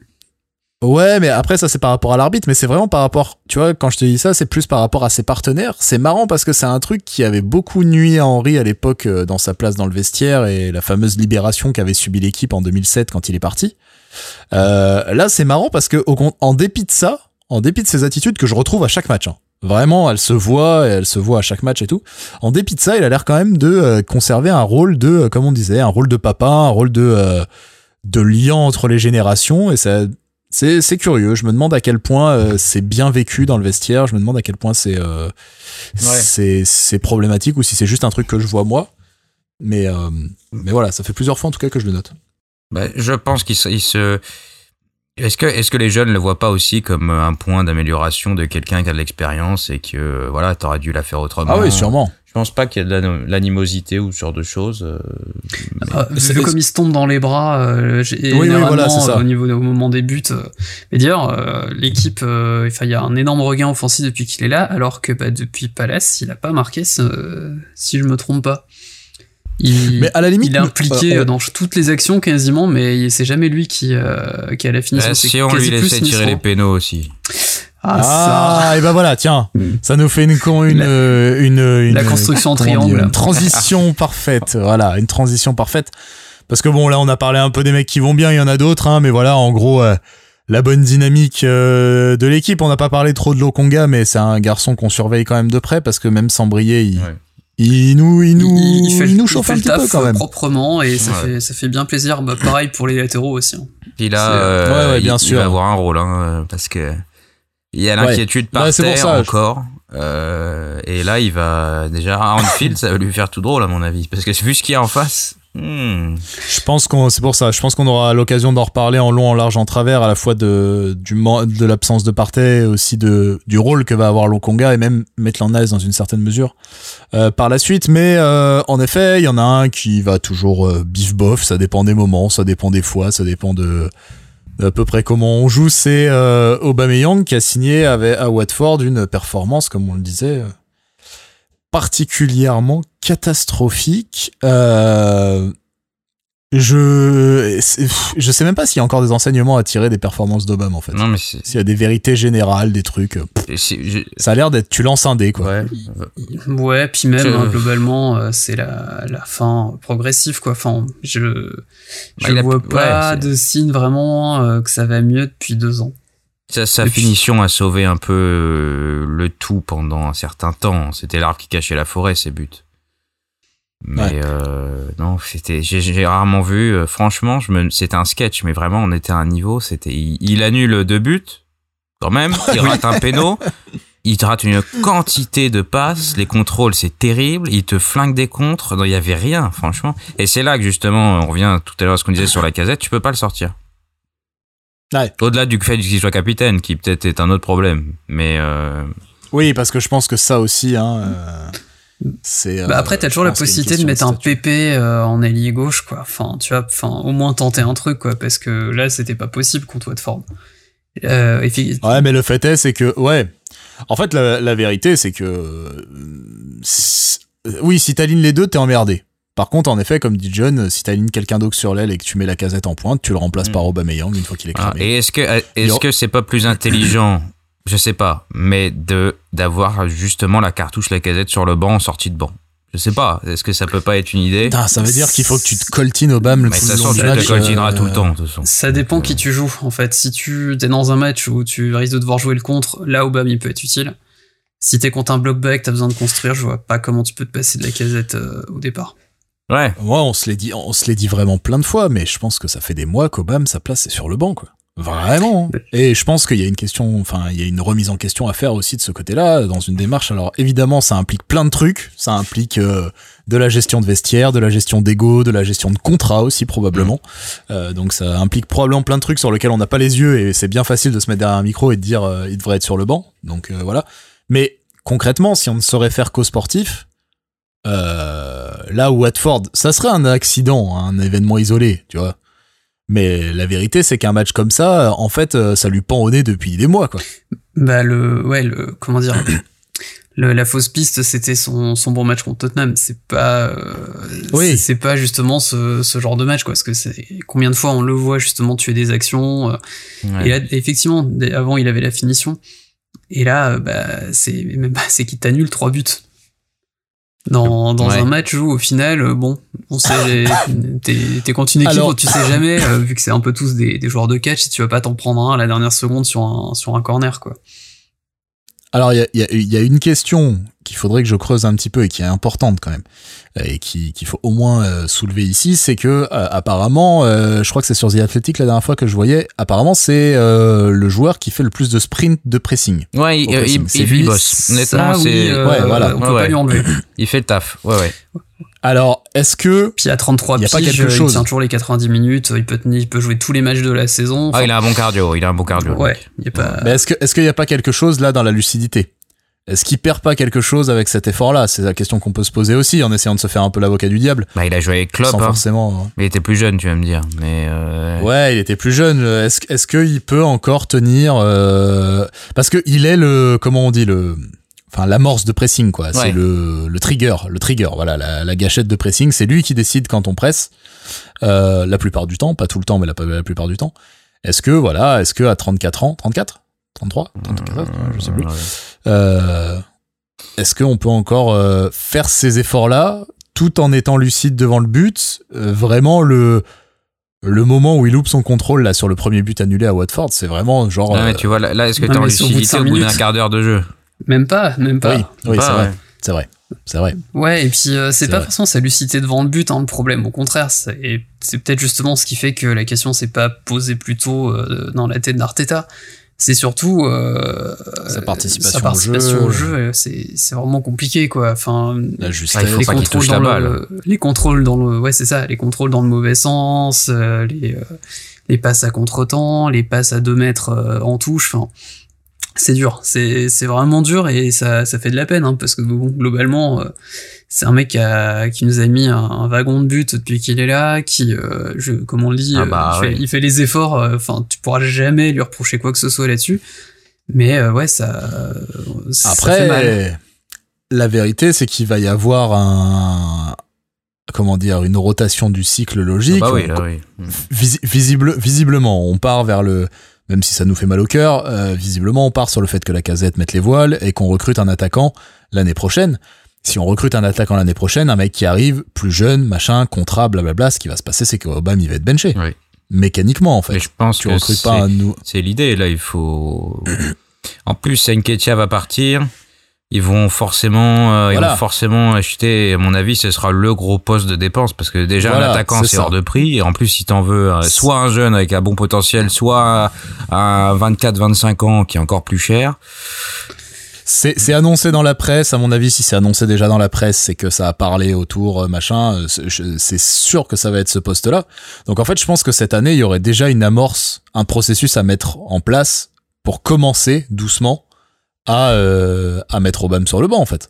Ouais, mais après ça c'est par rapport à l'arbitre, mais c'est vraiment par rapport, tu vois, quand je te dis ça, c'est plus par rapport à ses partenaires. C'est marrant parce que c'est un truc qui avait beaucoup nuit à Henri à l'époque euh, dans sa place dans le vestiaire et la fameuse libération qu'avait subi l'équipe en 2007 quand il est parti. Euh, là, c'est marrant parce que en dépit de ça, en dépit de ces attitudes que je retrouve à chaque match, hein, vraiment, elle se voit, elle se voit à chaque match et tout. En dépit de ça, il a l'air quand même de euh, conserver un rôle de, euh, comme on disait, un rôle de papa, un rôle de de lien entre les générations et ça c'est curieux. Je me demande à quel point c'est bien vécu dans le vestiaire. Je me demande à quel point c'est c'est c'est problématique ou si c'est juste un truc que je vois moi. Mais mais voilà, ça fait plusieurs fois en tout cas que je le note. Bah, je pense qu'il se, Est-ce que, est-ce que les jeunes ne le voient pas aussi comme un point d'amélioration de quelqu'un qui a de l'expérience et que voilà, t'aurais dû la faire autrement? Ah oui, sûrement. Je pense pas qu'il y ait de l'animosité ou ce genre de choses. Euh, ah, vu comme il se tombe dans les bras, euh, oui, oui, voilà, ça. au niveau au moment des buts. Euh, mais dire, euh, l'équipe, euh, il y a un énorme regain offensif depuis qu'il est là, alors que bah, depuis Palace, il a pas marqué, si je me trompe pas. Il, mais à la limite, il est impliqué euh, dans toutes les actions quasiment, mais c'est jamais lui qui, euh, qui a la finition. Euh, si on lui laissait tirer les pénaux aussi. Ah, ah et ben voilà, tiens, mm. ça nous fait une une la, une, une, la construction en triangle, une transition parfaite, voilà, une transition parfaite. Parce que bon, là, on a parlé un peu des mecs qui vont bien, il y en a d'autres, hein, mais voilà, en gros, la bonne dynamique de l'équipe. On n'a pas parlé trop de Lokonga, mais c'est un garçon qu'on surveille quand même de près parce que même sans briller, il, il nous, il nous, il, fait, nous chauffe un petit peu quand même. proprement et ça fait, ça fait bien plaisir. Bah, pareil pour les latéraux aussi. Hein. Il a, euh, bien il, sûr. va avoir un rôle, hein, parce que il y a l'inquiétude par terre encore. Euh, et là, il va déjà à Anfield, ça va lui faire tout drôle à mon avis, parce que vu ce qu'il y a en face, Hmm. Je pense qu'on, c'est pour ça. Je pense qu'on aura l'occasion d'en reparler en long, en large, en travers, à la fois de du de l'absence de Partey, aussi de du rôle que va avoir Lokonga et même Maitland Nice dans une certaine mesure euh, par la suite. Mais euh, en effet, il y en a un qui va toujours euh, bif bof. Ça dépend des moments, ça dépend des fois, ça dépend de à peu près comment on joue. C'est Aubameyang qui a signé avec à Watford une performance, comme on le disait particulièrement catastrophique. Euh, je je sais même pas s'il y a encore des enseignements à tirer des performances d'Obama en fait. Non mais s'il y a des vérités générales, des trucs. Ça a l'air d'être tu lances un dé quoi. Ouais, ouais puis même hein, globalement euh, c'est la, la fin progressive quoi. Enfin je je bah, vois pas de signe vraiment euh, que ça va mieux depuis deux ans. Sa, finition a sauvé un peu euh, le tout pendant un certain temps. C'était l'arbre qui cachait la forêt, ses buts. Mais euh, non, c'était, j'ai rarement vu. Euh, franchement, je me, c'était un sketch, mais vraiment, on était à un niveau. C'était, il, annule deux buts, quand même. Il rate un péno. Il te rate une quantité de passes. Les contrôles, c'est terrible. Il te flingue des contres. il y avait rien, franchement. Et c'est là que justement, on revient tout à l'heure à ce qu'on disait sur la casette. Tu peux pas le sortir. Au-delà du fait qu'il soit capitaine, qui peut-être est un autre problème. Mais. Euh... Oui, parce que je pense que ça aussi, hein, euh, c'est. Euh, bah après, t'as toujours la possibilité de mettre un PP euh, en ailier gauche, quoi. Enfin, tu vois, enfin, au moins tenter un truc, quoi, parce que là, c'était pas possible contre Watford. Euh, ouais, mais le fait est, c'est que, ouais. En fait, la, la vérité, c'est que. Oui, si t'alignes les deux, t'es emmerdé. Par contre, en effet, comme dit John, si t'alignes quelqu'un d'autre sur l'aile et que tu mets la casette en pointe, tu le remplaces mm. par Aubameyang une fois qu'il est cramé. Ah, et est-ce que est-ce que c'est pas plus intelligent je sais pas, mais de d'avoir justement la cartouche la casette sur le banc en sortie de banc. Je sais pas, est-ce que ça peut pas être une idée Ça veut dire qu'il faut que tu te coltines au BAM le tout le long du match. Tu te coltineras tout le temps, de toute façon. Ça dépend qui tu joues, en fait. Si tu es dans un match où tu risques de devoir jouer le contre, là, au BAM, il peut être utile. Si t'es contre un block back, t'as besoin de construire, je vois pas comment tu peux te passer de la casette euh, au départ. Ouais. Moi, on se l'est dit, on se l'est dit vraiment plein de fois, mais je pense que ça fait des mois qu'Obam, sa place est sur le banc, quoi. Vraiment. Et je pense qu'il y a une question, enfin, il y a une remise en question à faire aussi de ce côté-là, dans une démarche. Alors, évidemment, ça implique plein de trucs. Ça implique euh, de la gestion de vestiaire, de la gestion d'ego, de la gestion de contrat aussi, probablement. Mmh. Euh, donc, ça implique probablement plein de trucs sur lesquels on n'a pas les yeux et c'est bien facile de se mettre derrière un micro et de dire, euh, il devrait être sur le banc. Donc, voilà. Mais concrètement, si on ne saurait faire qu'au sportif, là où Watford, ça serait un accident, un événement isolé, tu vois. Mais la vérité, c'est qu'un match comme ça, en fait, euh, ça lui pend au nez depuis des mois, quoi. Bah le, ouais, le, comment dire, le, la fausse piste, c'était son, son bon match contre Tottenham. C'est pas, euh, oui. c'est pas justement ce, ce genre de match, quoi. Parce que c'est combien de fois on le voit justement tuer des actions. Euh, et là, effectivement, avant il avait la finition. Et là, bah, c'est, bah, c'est qu'il t'annule trois buts dans, dans un match où au final euh, bon on sait t'es contre une équipe tu sais jamais euh, vu que c'est un peu tous des, des joueurs de catch si tu vas pas t'en prendre un à la dernière seconde sur un sur un corner quoi. Alors, il y a, y a, une question qu'il faudrait que je creuse un petit peu et qui est importante quand même, et qu'il faut au moins euh, soulever ici, c'est que euh, apparemment, euh, je crois que c'est sur The Athletic la dernière fois que je voyais, apparemment c'est le joueur qui fait le plus de sprint de pressing. Ouais, il, il, il, bosse. Honnêtement, c'est ouais, voilà. on peut pas lui enlever. Il fait le taf. Ouais, ouais. Alors, est-ce que puis à 33 il y a pas quelque chose il tient toujours les 90 minutes, il peut tenir, il peut jouer tous les matchs de la saison. ah, il a un bon cardio, il a un bon cardio. Ouais, il y a pas Mais est-ce que est-ce qu'il y a pas quelque chose là dans la lucidité? Est-ce qu'il perd pas quelque chose avec cet effort-là? C'est la question qu'on peut se poser aussi en essayant de se faire un peu l'avocat du diable. Bah, il a joué avec Klopp. Sans hein. forcément. Il était plus jeune, tu vas me dire. Mais euh... ouais, il était plus jeune. Est-ce est-ce qu'il peut encore tenir euh... Parce que il est le comment on dit le enfin l'amorce de pressing quoi c'est le, le trigger le trigger voilà la, la gâchette de pressing c'est lui qui décide quand on presse euh, la plupart du temps pas tout le temps mais la, la plupart du temps est-ce que voilà est-ce que à 34 ans 34 33 34 je sais plus euh, est-ce qu'on peut encore euh, faire ces efforts là tout en étant lucide devant le but euh, vraiment le le moment où il loupe son contrôle là sur le premier but annulé à Watford, c'est vraiment genre. Ouais, tu vois là, est-ce que t'es en lucidité au bout d'un quart d'heure de jeu? Même pas, même pas. Oui, oui c'est vrai. C'est vrai. C'est vrai. Ouais, et puis euh, c'est pas forcément sa lucidité devant le but, hein, le problème. Au contraire, c'est peut-être justement ce qui fait que la question s'est pas posée plus tôt euh, dans la tête d'Arteta. C'est surtout euh, sa participation, au jeu. c'est vraiment compliqué, quoi. Enfin, la justesse, les, contrôles dans le, les contrôles dans le, ouais, c'est ça, les contrôles dans le mauvais sens, les, les passes à contre-temps, les passes à deux mètres en touche. Enfin, c'est dur, c'est c'est vraiment dur et ça ça fait de la peine hein, parce que bon, globalement euh, c'est un mec qui, a, qui nous a mis un, wagon de but depuis qu'il est là, qui euh, je comme on le dit, ah bah euh, il, fait, les efforts. Enfin, tu pourras jamais lui reprocher quoi que ce soit là-dessus. Mais ouais, ça. Après, la vérité c'est qu'il va y avoir un comment dire une rotation du cycle logique. Ah bah oui, là, oui. visible, visiblement, on part vers le même si ça nous fait mal au cœur, euh, visiblement on part sur le fait que la casette mette les voiles et qu'on recrute un attaquant l'année prochaine. Si on recrute un attaquant l'année prochaine, un mec qui arrive plus jeune, machin, contrat, blablabla, ce qui va se passer, c'est qu'Obama il va être benché. Mécaniquement, en fait. je pense tu recrutes pas un nous. C'est l'idée, là, il faut. en plus, Enketia va partir ils vont forcément, euh, ils vont forcément acheter. À mon avis, ce sera le gros poste de dépense parce que déjà un attaquant c'est hors de prix et en plus si t'en veux euh, soit un jeune avec un bon potentiel, soit un 24-25 ans qui est encore plus cher. C'est annoncé dans la presse, à mon avis, si c'est annoncé déjà dans la presse, c'est que ça a parlé autour, euh, machin, c'est sûr que ça va être ce poste-là. Donc en fait, je pense que cette année, il y aurait déjà une amorce, un processus à mettre en place pour commencer doucement à, euh, à mettre Obama sur le banc en fait.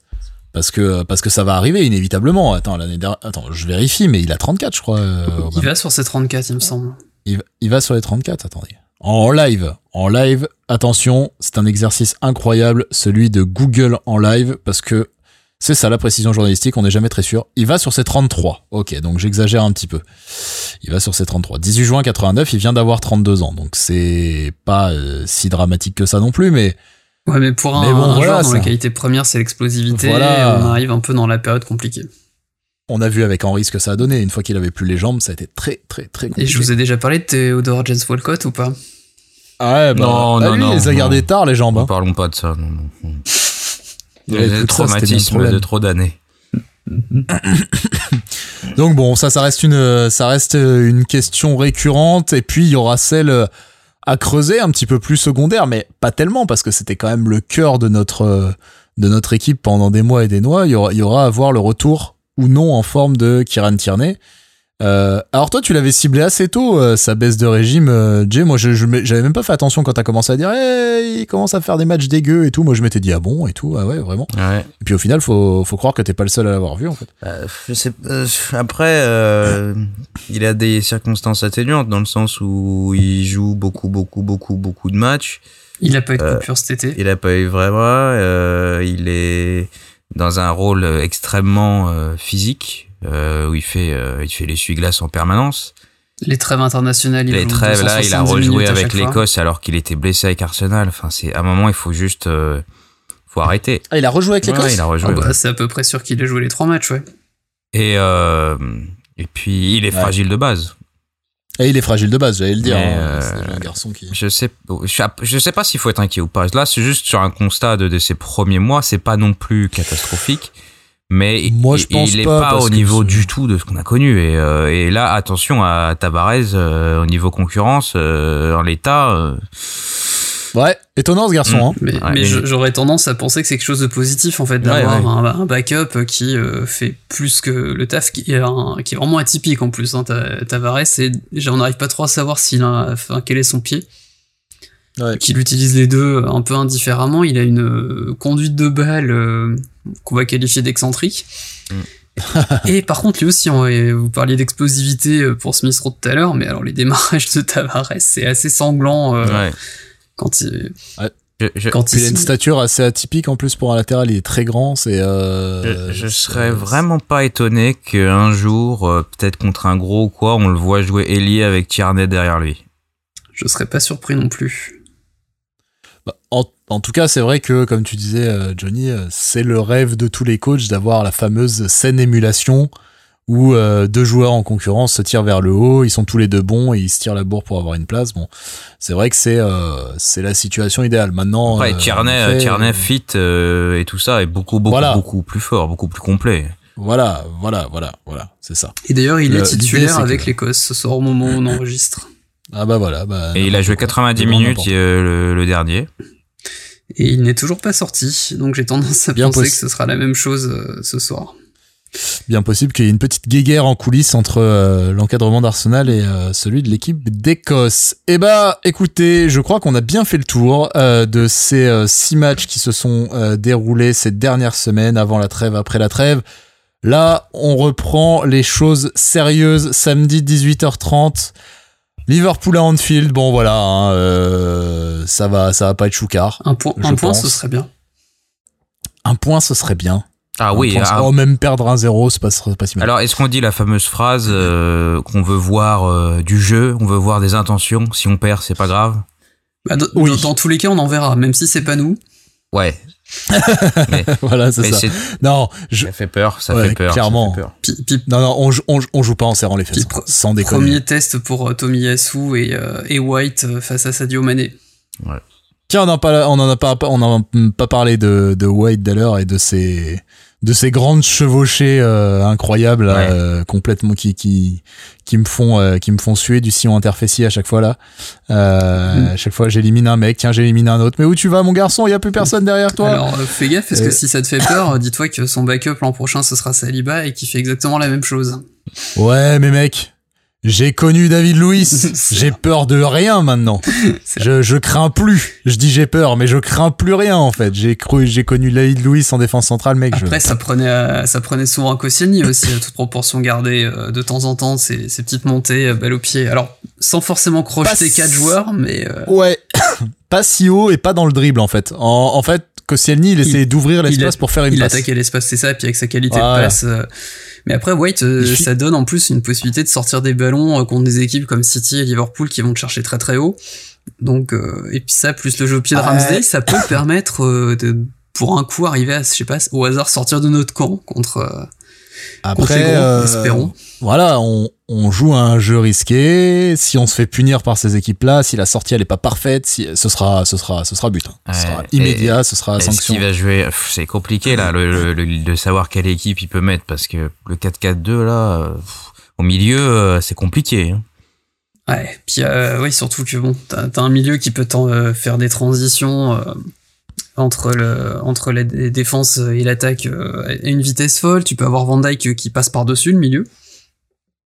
Parce que, parce que ça va arriver inévitablement. Attends, l'année dernière, attends, je vérifie, mais il a 34, je crois. Euh, il va sur ses 34, il me semble. Il, il va sur les 34, attendez. En live, en live, attention, c'est un exercice incroyable, celui de Google en live, parce que c'est ça la précision journalistique, on n'est jamais très sûr. Il va sur ses 33. Ok, donc j'exagère un petit peu. Il va sur ses 33. 18 juin 89, il vient d'avoir 32 ans, donc c'est pas euh, si dramatique que ça non plus, mais Ouais, mais pour un, joueur dont la qualité première c'est l'explosivité, on arrive un peu dans la période compliquée. On a vu avec Henry ce que ça a donné. Une fois qu'il avait plus les jambes, ça a été très, très, très compliqué. Et je vous ai déjà parlé de Theodore James Walcott ou pas? Ah ouais, bah, non, non, non. Il les a gardés tard, les jambes. Ne hein. parlons pas de ça. Non, non. Il, y a des traumatismes de trop d'années. Donc bon, ça, ça reste une, ça reste une question récurrente. Et puis il y aura celle à creuser un petit peu plus secondaire, mais pas tellement parce que c'était quand même le cœur de notre de notre équipe pendant des mois et des mois. Il y aura, il y aura à voir le retour ou non en forme de Kiran Tierney. Euh, alors toi, tu l'avais ciblé assez tôt, euh, sa baisse de régime, euh, Jay. Moi, je, j'avais même pas fait attention quand t'as commencé à dire, hey, il commence à faire des matchs dégueux et tout. Moi, je m'étais dit, ah bon et tout, ah ouais, vraiment. Ouais. Et puis au final, faut, faut croire que t'es pas le seul à l'avoir vu en fait. Euh, je sais, après, il a des circonstances atténuantes dans le sens où il joue beaucoup, beaucoup, beaucoup, beaucoup de matchs. Il a pas eu de coupure cet été. Il a pas eu vraiment. il est dans un rôle extrêmement physique euh, où il fait, euh, il fait l'essuie-glace en permanence. Les trêves internationales, il Les trêves, là, il a rejoué avec l'Écosse alors qu'il était blessé avec Arsenal. Enfin, c'est, à un moment, il faut juste, euh, faut arrêter. Ah, il a rejoué avec l'Écosse? il a rejoué. Ah bah, c'est à peu près sûr qu'il a joué les trois matchs, ouais. Et, euh, et puis, il est fragile de base. Et il est fragile de base, j'allais le dire. Hein. c'est un garçon qui. Je sais, je sais pas s'il faut être inquiet ou pas. Là, c'est juste sur un constat de, de ses premiers mois. C'est pas non plus catastrophique mais Moi, je pense il n'est pas, au niveau du tout de ce qu'on a connu. Et, euh, et, là, attention à Tavares euh, au niveau concurrence, euh, en l'état. Ouais, étonnant ce garçon. Mm. Hein. Mais, j'aurais tendance à penser que c'est quelque chose de positif en fait d'avoir un, backup qui fait plus que le taf, qui est, qui est vraiment atypique en plus. Hein, Tavares, et on n'arrive pas trop à savoir s'il a, enfin, quel est son pied qu'il utilise les deux un peu indifféremment. Il a une euh, conduite de balle euh, qu'on va qualifier d'excentrique. Mm. et par contre, lui aussi, vous parliez d'explosivité euh, pour Smith Road tout à l'heure, mais alors les démarrages de Tavares, c'est assez sanglant quand il. Quand il, a une stature assez atypique en plus pour un latéral, il est très grand. C'est. je, serais vraiment pas étonné qu'un jour, peut-être contre un gros ou quoi, on le voit jouer Ellie avec Tierney derrière lui. Je serais pas surpris non plus. Bah, en, tout cas, c'est vrai que, comme tu disais, euh, Johnny, euh, c'est le rêve de tous les coachs d'avoir la fameuse scène émulation où euh, deux joueurs en concurrence se tirent vers le haut, ils sont tous les deux bons et ils se tirent la bourre pour avoir une place. Bon, c'est vrai que c'est c'est la situation idéale. Maintenant, ouais, Tierney, Tierney fit et tout ça est beaucoup beaucoup beaucoup plus fort, beaucoup plus complet. Voilà, voilà, voilà, voilà, c'est ça. Et d'ailleurs, il est titulaire avec l'Écosse ce soir au moment où on enregistre. Ah bah voilà. Bah, et il a joué 90 minutes euh, le, dernier. Et il n'est toujours pas sorti, donc j'ai tendance à penser que ce sera la même chose euh, ce soir. Bien possible qu'il y ait une petite guéguerre en coulisses entre euh, l'encadrement d'Arsenal et celui de l'équipe d'Écosse. Eh bah, écoutez, je crois qu'on a bien fait le tour de ces six matchs qui se sont déroulés ces dernières semaines, avant la trêve, après la trêve. Là, on reprend les choses sérieuses samedi 18h30. Liverpool à Anfield, bon voilà, hein, euh, ça va, ça va pas être choucard. Un point, un point, ce serait bien. Un point, ce serait bien. Ah oui. Ah. Oh, même perdre un zéro, c'est pas, pas si mal. Alors, est-ce qu'on dit la fameuse phrase euh, qu'on veut voir euh, du jeu, on veut voir des intentions. Si on perd, c'est pas grave? Bah, oui. dans, tous les cas, on en verra, même si c'est pas nous. Ouais, voilà, c'est ça. Non, je... ça fait peur, ça fait peur. Clairement. Non, non, on, on, on, joue pas en serrant les fesses. sans déconner. Premier test pour euh, Tommy Yasu et, euh, et White face à Sadio Mané. Ouais. Tiens, on n'en pas, on en a pas, on en a pas parlé de, de White d'ailleurs et de ses, de ces grandes chevauchées euh, incroyables euh, complètement qui qui qui me font euh, qui me font suer du sillon interfessier à chaque fois là. Mm. à chaque fois j'élimine un mec tiens j'élimine un autre. Mais où tu vas mon garçon? Il y a plus personne derrière toi. Alors fais gaffe parce que si ça te fait peur dis-toi que son backup l'an prochain ce sera Saliba et qui fait exactement la même chose. Ouais mais mec j'ai connu David Louis. j'ai peur de rien maintenant. Je, je crains plus. Je dis j'ai peur, mais je crains plus rien en fait. J'ai cru, j'ai connu David Louis en défense centrale, mec. Après, ça prenait, euh, ça prenait souvent un Koscielny aussi, à toute proportion gardée, euh, de temps en temps, ces, ces petites montées, euh, balle au pied. Alors, sans forcément crocheter quatre joueurs, mais. Ouais. pas si haut et pas dans le dribble en fait. En, en fait, Koscielny, il essayait d'ouvrir l'espace pour faire une il passe. Il attaquait l'espace, c'est ça, puis avec sa qualité de passe. Mais après, White, euh, ça donne en plus une possibilité de sortir des ballons euh, contre des équipes comme City et Liverpool qui vont te chercher très très haut. Donc, et puis ça, plus le jeu au pied de Ramsey, ça peut permettre de, pour un coup, arriver à, je sais pas, au hasard sortir de notre camp contre. Après, espérons. Voilà, on, on joue un jeu risqué. Si on se fait punir par ces équipes-là, si la sortie elle est pas parfaite, si, ce sera, ce sera, ce sera but. Hein. Ce sera immédiat, ce sera sanction. Qui va jouer? C'est compliqué là, le, de savoir quelle équipe il peut mettre parce que le 4-4-2 là, au milieu, euh, c'est compliqué. Hein. Ouais, puis euh, oui, surtout que bon, t'as as un milieu qui peut euh, faire des transitions entre le entre la défense et l'attaque à une vitesse folle. Tu peux avoir Van Dyke qui passe par dessus le milieu.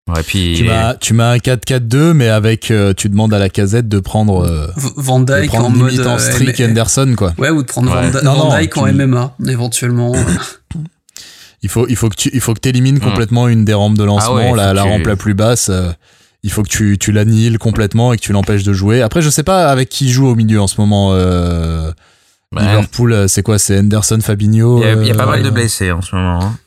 Ouais, puis tu m'as tu m'as un 4-4-2 mais avec euh, tu demandes à la casette de prendre euh, Van Dyke en mode en streak euh, Anderson quoi. Ouais ou de prendre Van, Dyke en MMA éventuellement. il faut il faut que tu il faut que élimines hmm. complètement une des rampes de ah lancement la, la rampe la plus basse il faut que tu tu l'annihiles complètement et que tu l'empêches de jouer. Après je sais pas avec qui joue au milieu en ce moment Liverpool c'est quoi c'est Anderson Fabinho Il y a, pas mal de blessés en ce moment. Hein.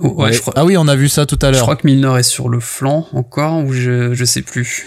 Ouais, Je crois... Ah oui, on a vu ça tout à l'heure. Je crois que Milner est sur le flanc encore, ou je, je sais plus.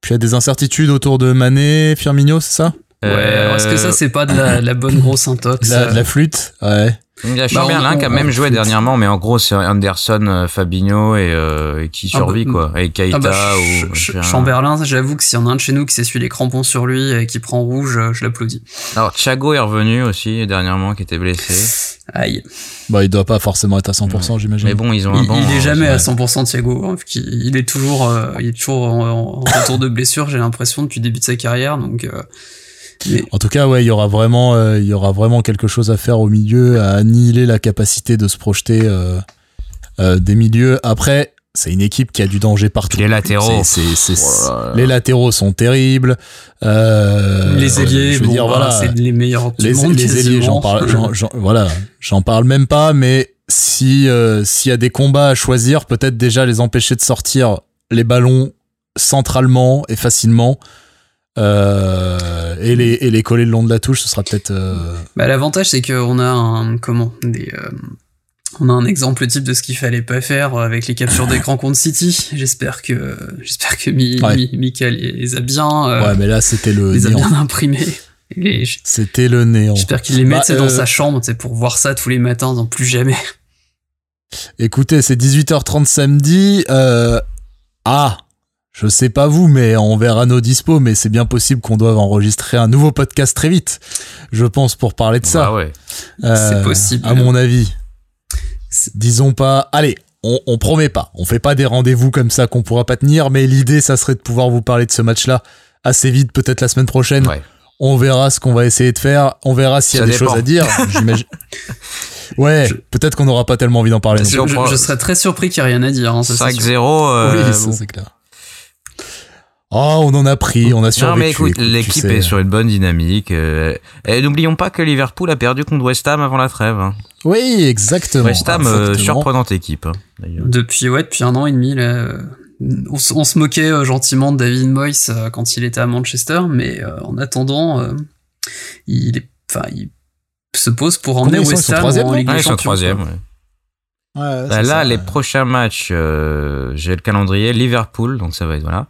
Puis il y a des incertitudes autour de Mané, Firmino, c'est ça? Ouais, est-ce que ça, c'est pas de la, bonne grosse intox la, de la flûte? Ouais. Il y a Chamberlain bah, qui a même joué dernièrement, mais en gros, c'est Anderson, euh, Fabinho et euh, qui ah, survit, bah, quoi. Et Keita ah bah, ou... Chamberlain, j'avoue que s'il y en a un de chez nous qui s'essuie les crampons sur lui et qui prend rouge, je l'applaudis. Alors, Thiago est revenu aussi, dernièrement, qui était blessé. Aïe. Bah, il doit pas forcément être à 100%, j'imagine. Mais bon, ils ont un il, banc, il est jamais à 100% Thiago. Hein, il est toujours, euh, il est toujours en, retour de blessure, j'ai l'impression, depuis le début de sa carrière, donc... En tout cas, ouais, il y aura vraiment, euh, il y aura vraiment quelque chose à faire au milieu, à annihiler la capacité de se projeter euh, euh, des milieux. Après, c'est une équipe qui a du danger partout. Les latéraux, oh les latéraux sont terribles. les ailiers, je veux dire, voilà, c'est les meilleurs les, monde, les ailiers, j'en parle, voilà, j'en parle même pas. Mais si s'il y a des combats à choisir, peut-être déjà les empêcher de sortir les ballons centralement et facilement euh, et, les, et les coller le long de la touche, ce sera peut-être. Euh... Bah, L'avantage, c'est qu'on a un comment des, euh, on a un exemple type de ce qu'il fallait pas faire avec les captures d'écran contre City. J'espère que j'espère que Mi, Michael les a bien. Ouais, mais là c'était le. Les a bien imprimés. C'était le néant. J'espère qu'il les met bah, dans sa chambre, c'est pour voir ça tous les matins, non plus jamais. Écoutez, c'est 18h30 samedi. Ah, je sais pas vous, mais on verra nos dispos, mais c'est bien possible qu'on doive enregistrer un nouveau podcast très vite, je pense, pour parler de ça. Ah ouais. Euh, c'est possible. À mon avis. Disons pas, allez, on, on promet pas, on fait pas des rendez-vous comme ça qu'on pourra pas tenir, mais l'idée, ça serait de pouvoir vous parler de ce match-là assez vite, peut-être la semaine prochaine. Ouais. On verra ce qu'on va essayer de faire, on verra s'il y a des choses à dire. Ouais, peut-être qu'on n'aura pas tellement envie d'en parler. Je, je, serais très surpris qu'il n'y ait rien à dire. Hein, 5-0. Euh, oui, c'est clair. Oh, on en a pris, on a survécu. Non, mais écoute, l'équipe est sur une bonne dynamique. Euh, et n'oublions pas que Liverpool a perdu contre West Ham avant la trêve. Hein. Oui, exactement. West Ham, euh, surprenante équipe. Hein, depuis, ouais, depuis un an et demi, là, on, se moquait euh, gentiment de David Moyes quand il était à Manchester, mais en attendant, il est, enfin, il se pose pour emmener West Ham en Ligue des Champions. troisième, ouais. Ouais, bah, là, les prochains matchs, j'ai le calendrier Liverpool, donc ça va être voilà.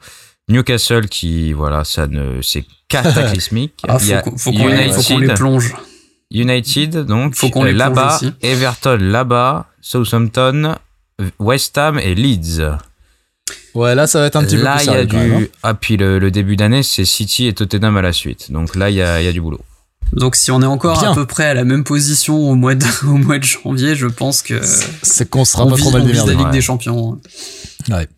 Newcastle qui, voilà, ça ne, c'est cataclysmique. ah, faut, faut qu'on les, plonge. United, donc, faut qu'on là-bas, Everton là-bas, Southampton, West Ham et Leeds. Ouais, là, ça va être un petit là, peu plus Là, il y a du, hein. ah, puis le, début d'année, c'est City et Tottenham à la suite. Donc là, il y a, y a du boulot. Donc si on est encore à peu près à la même position au mois de, au mois de janvier, je pense que c'est qu'on sera pas trop mal la Ligue des Champions. Ouais.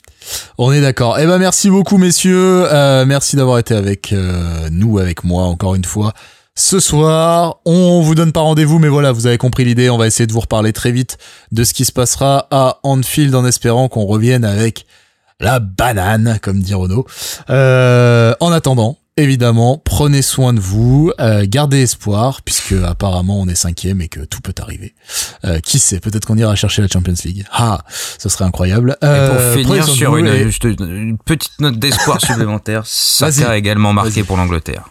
On est d'accord. Eh ben merci beaucoup messieurs. Euh, merci d'avoir été avec euh, nous, avec moi encore une fois. Ce soir, on vous donne pas rendez-vous, mais voilà, vous avez compris l'idée. On va essayer de vous reparler très vite de ce qui se passera à Anfield en espérant qu'on revienne avec la banane, comme dit Renaud. Euh, en attendant, évidemment, prenez soin de vous, euh, gardez espoir, puisque apparemment on est cinquième et que tout peut arriver. Euh, qui sait, peut-être qu'on ira chercher la Champions League. Ah, ce serait incroyable. Euh, et pour finir sur une, une, petite note d'espoir supplémentaire, ça a également marqué pour l'Angleterre.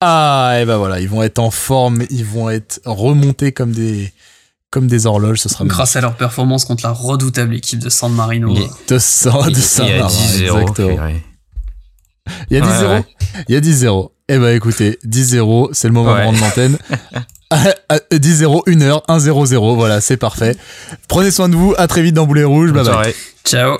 Ah, et ben voilà, ils vont être en forme, ils vont être remontés comme des comme des horloges, ce sera grâce à leur performance contre la redoutable équipe de San Marino. De San, de San Marino, exactement. Il y a 10 0 Il y a 10-0. Eh ben écoutez, 10-0, c'est le moment de rendre l'antenne. 10-0, 1 heure, 1-0-0, voilà, c'est parfait. Prenez soin de vous, à très vite dans Boulet Rouge, bye bye. Ciao.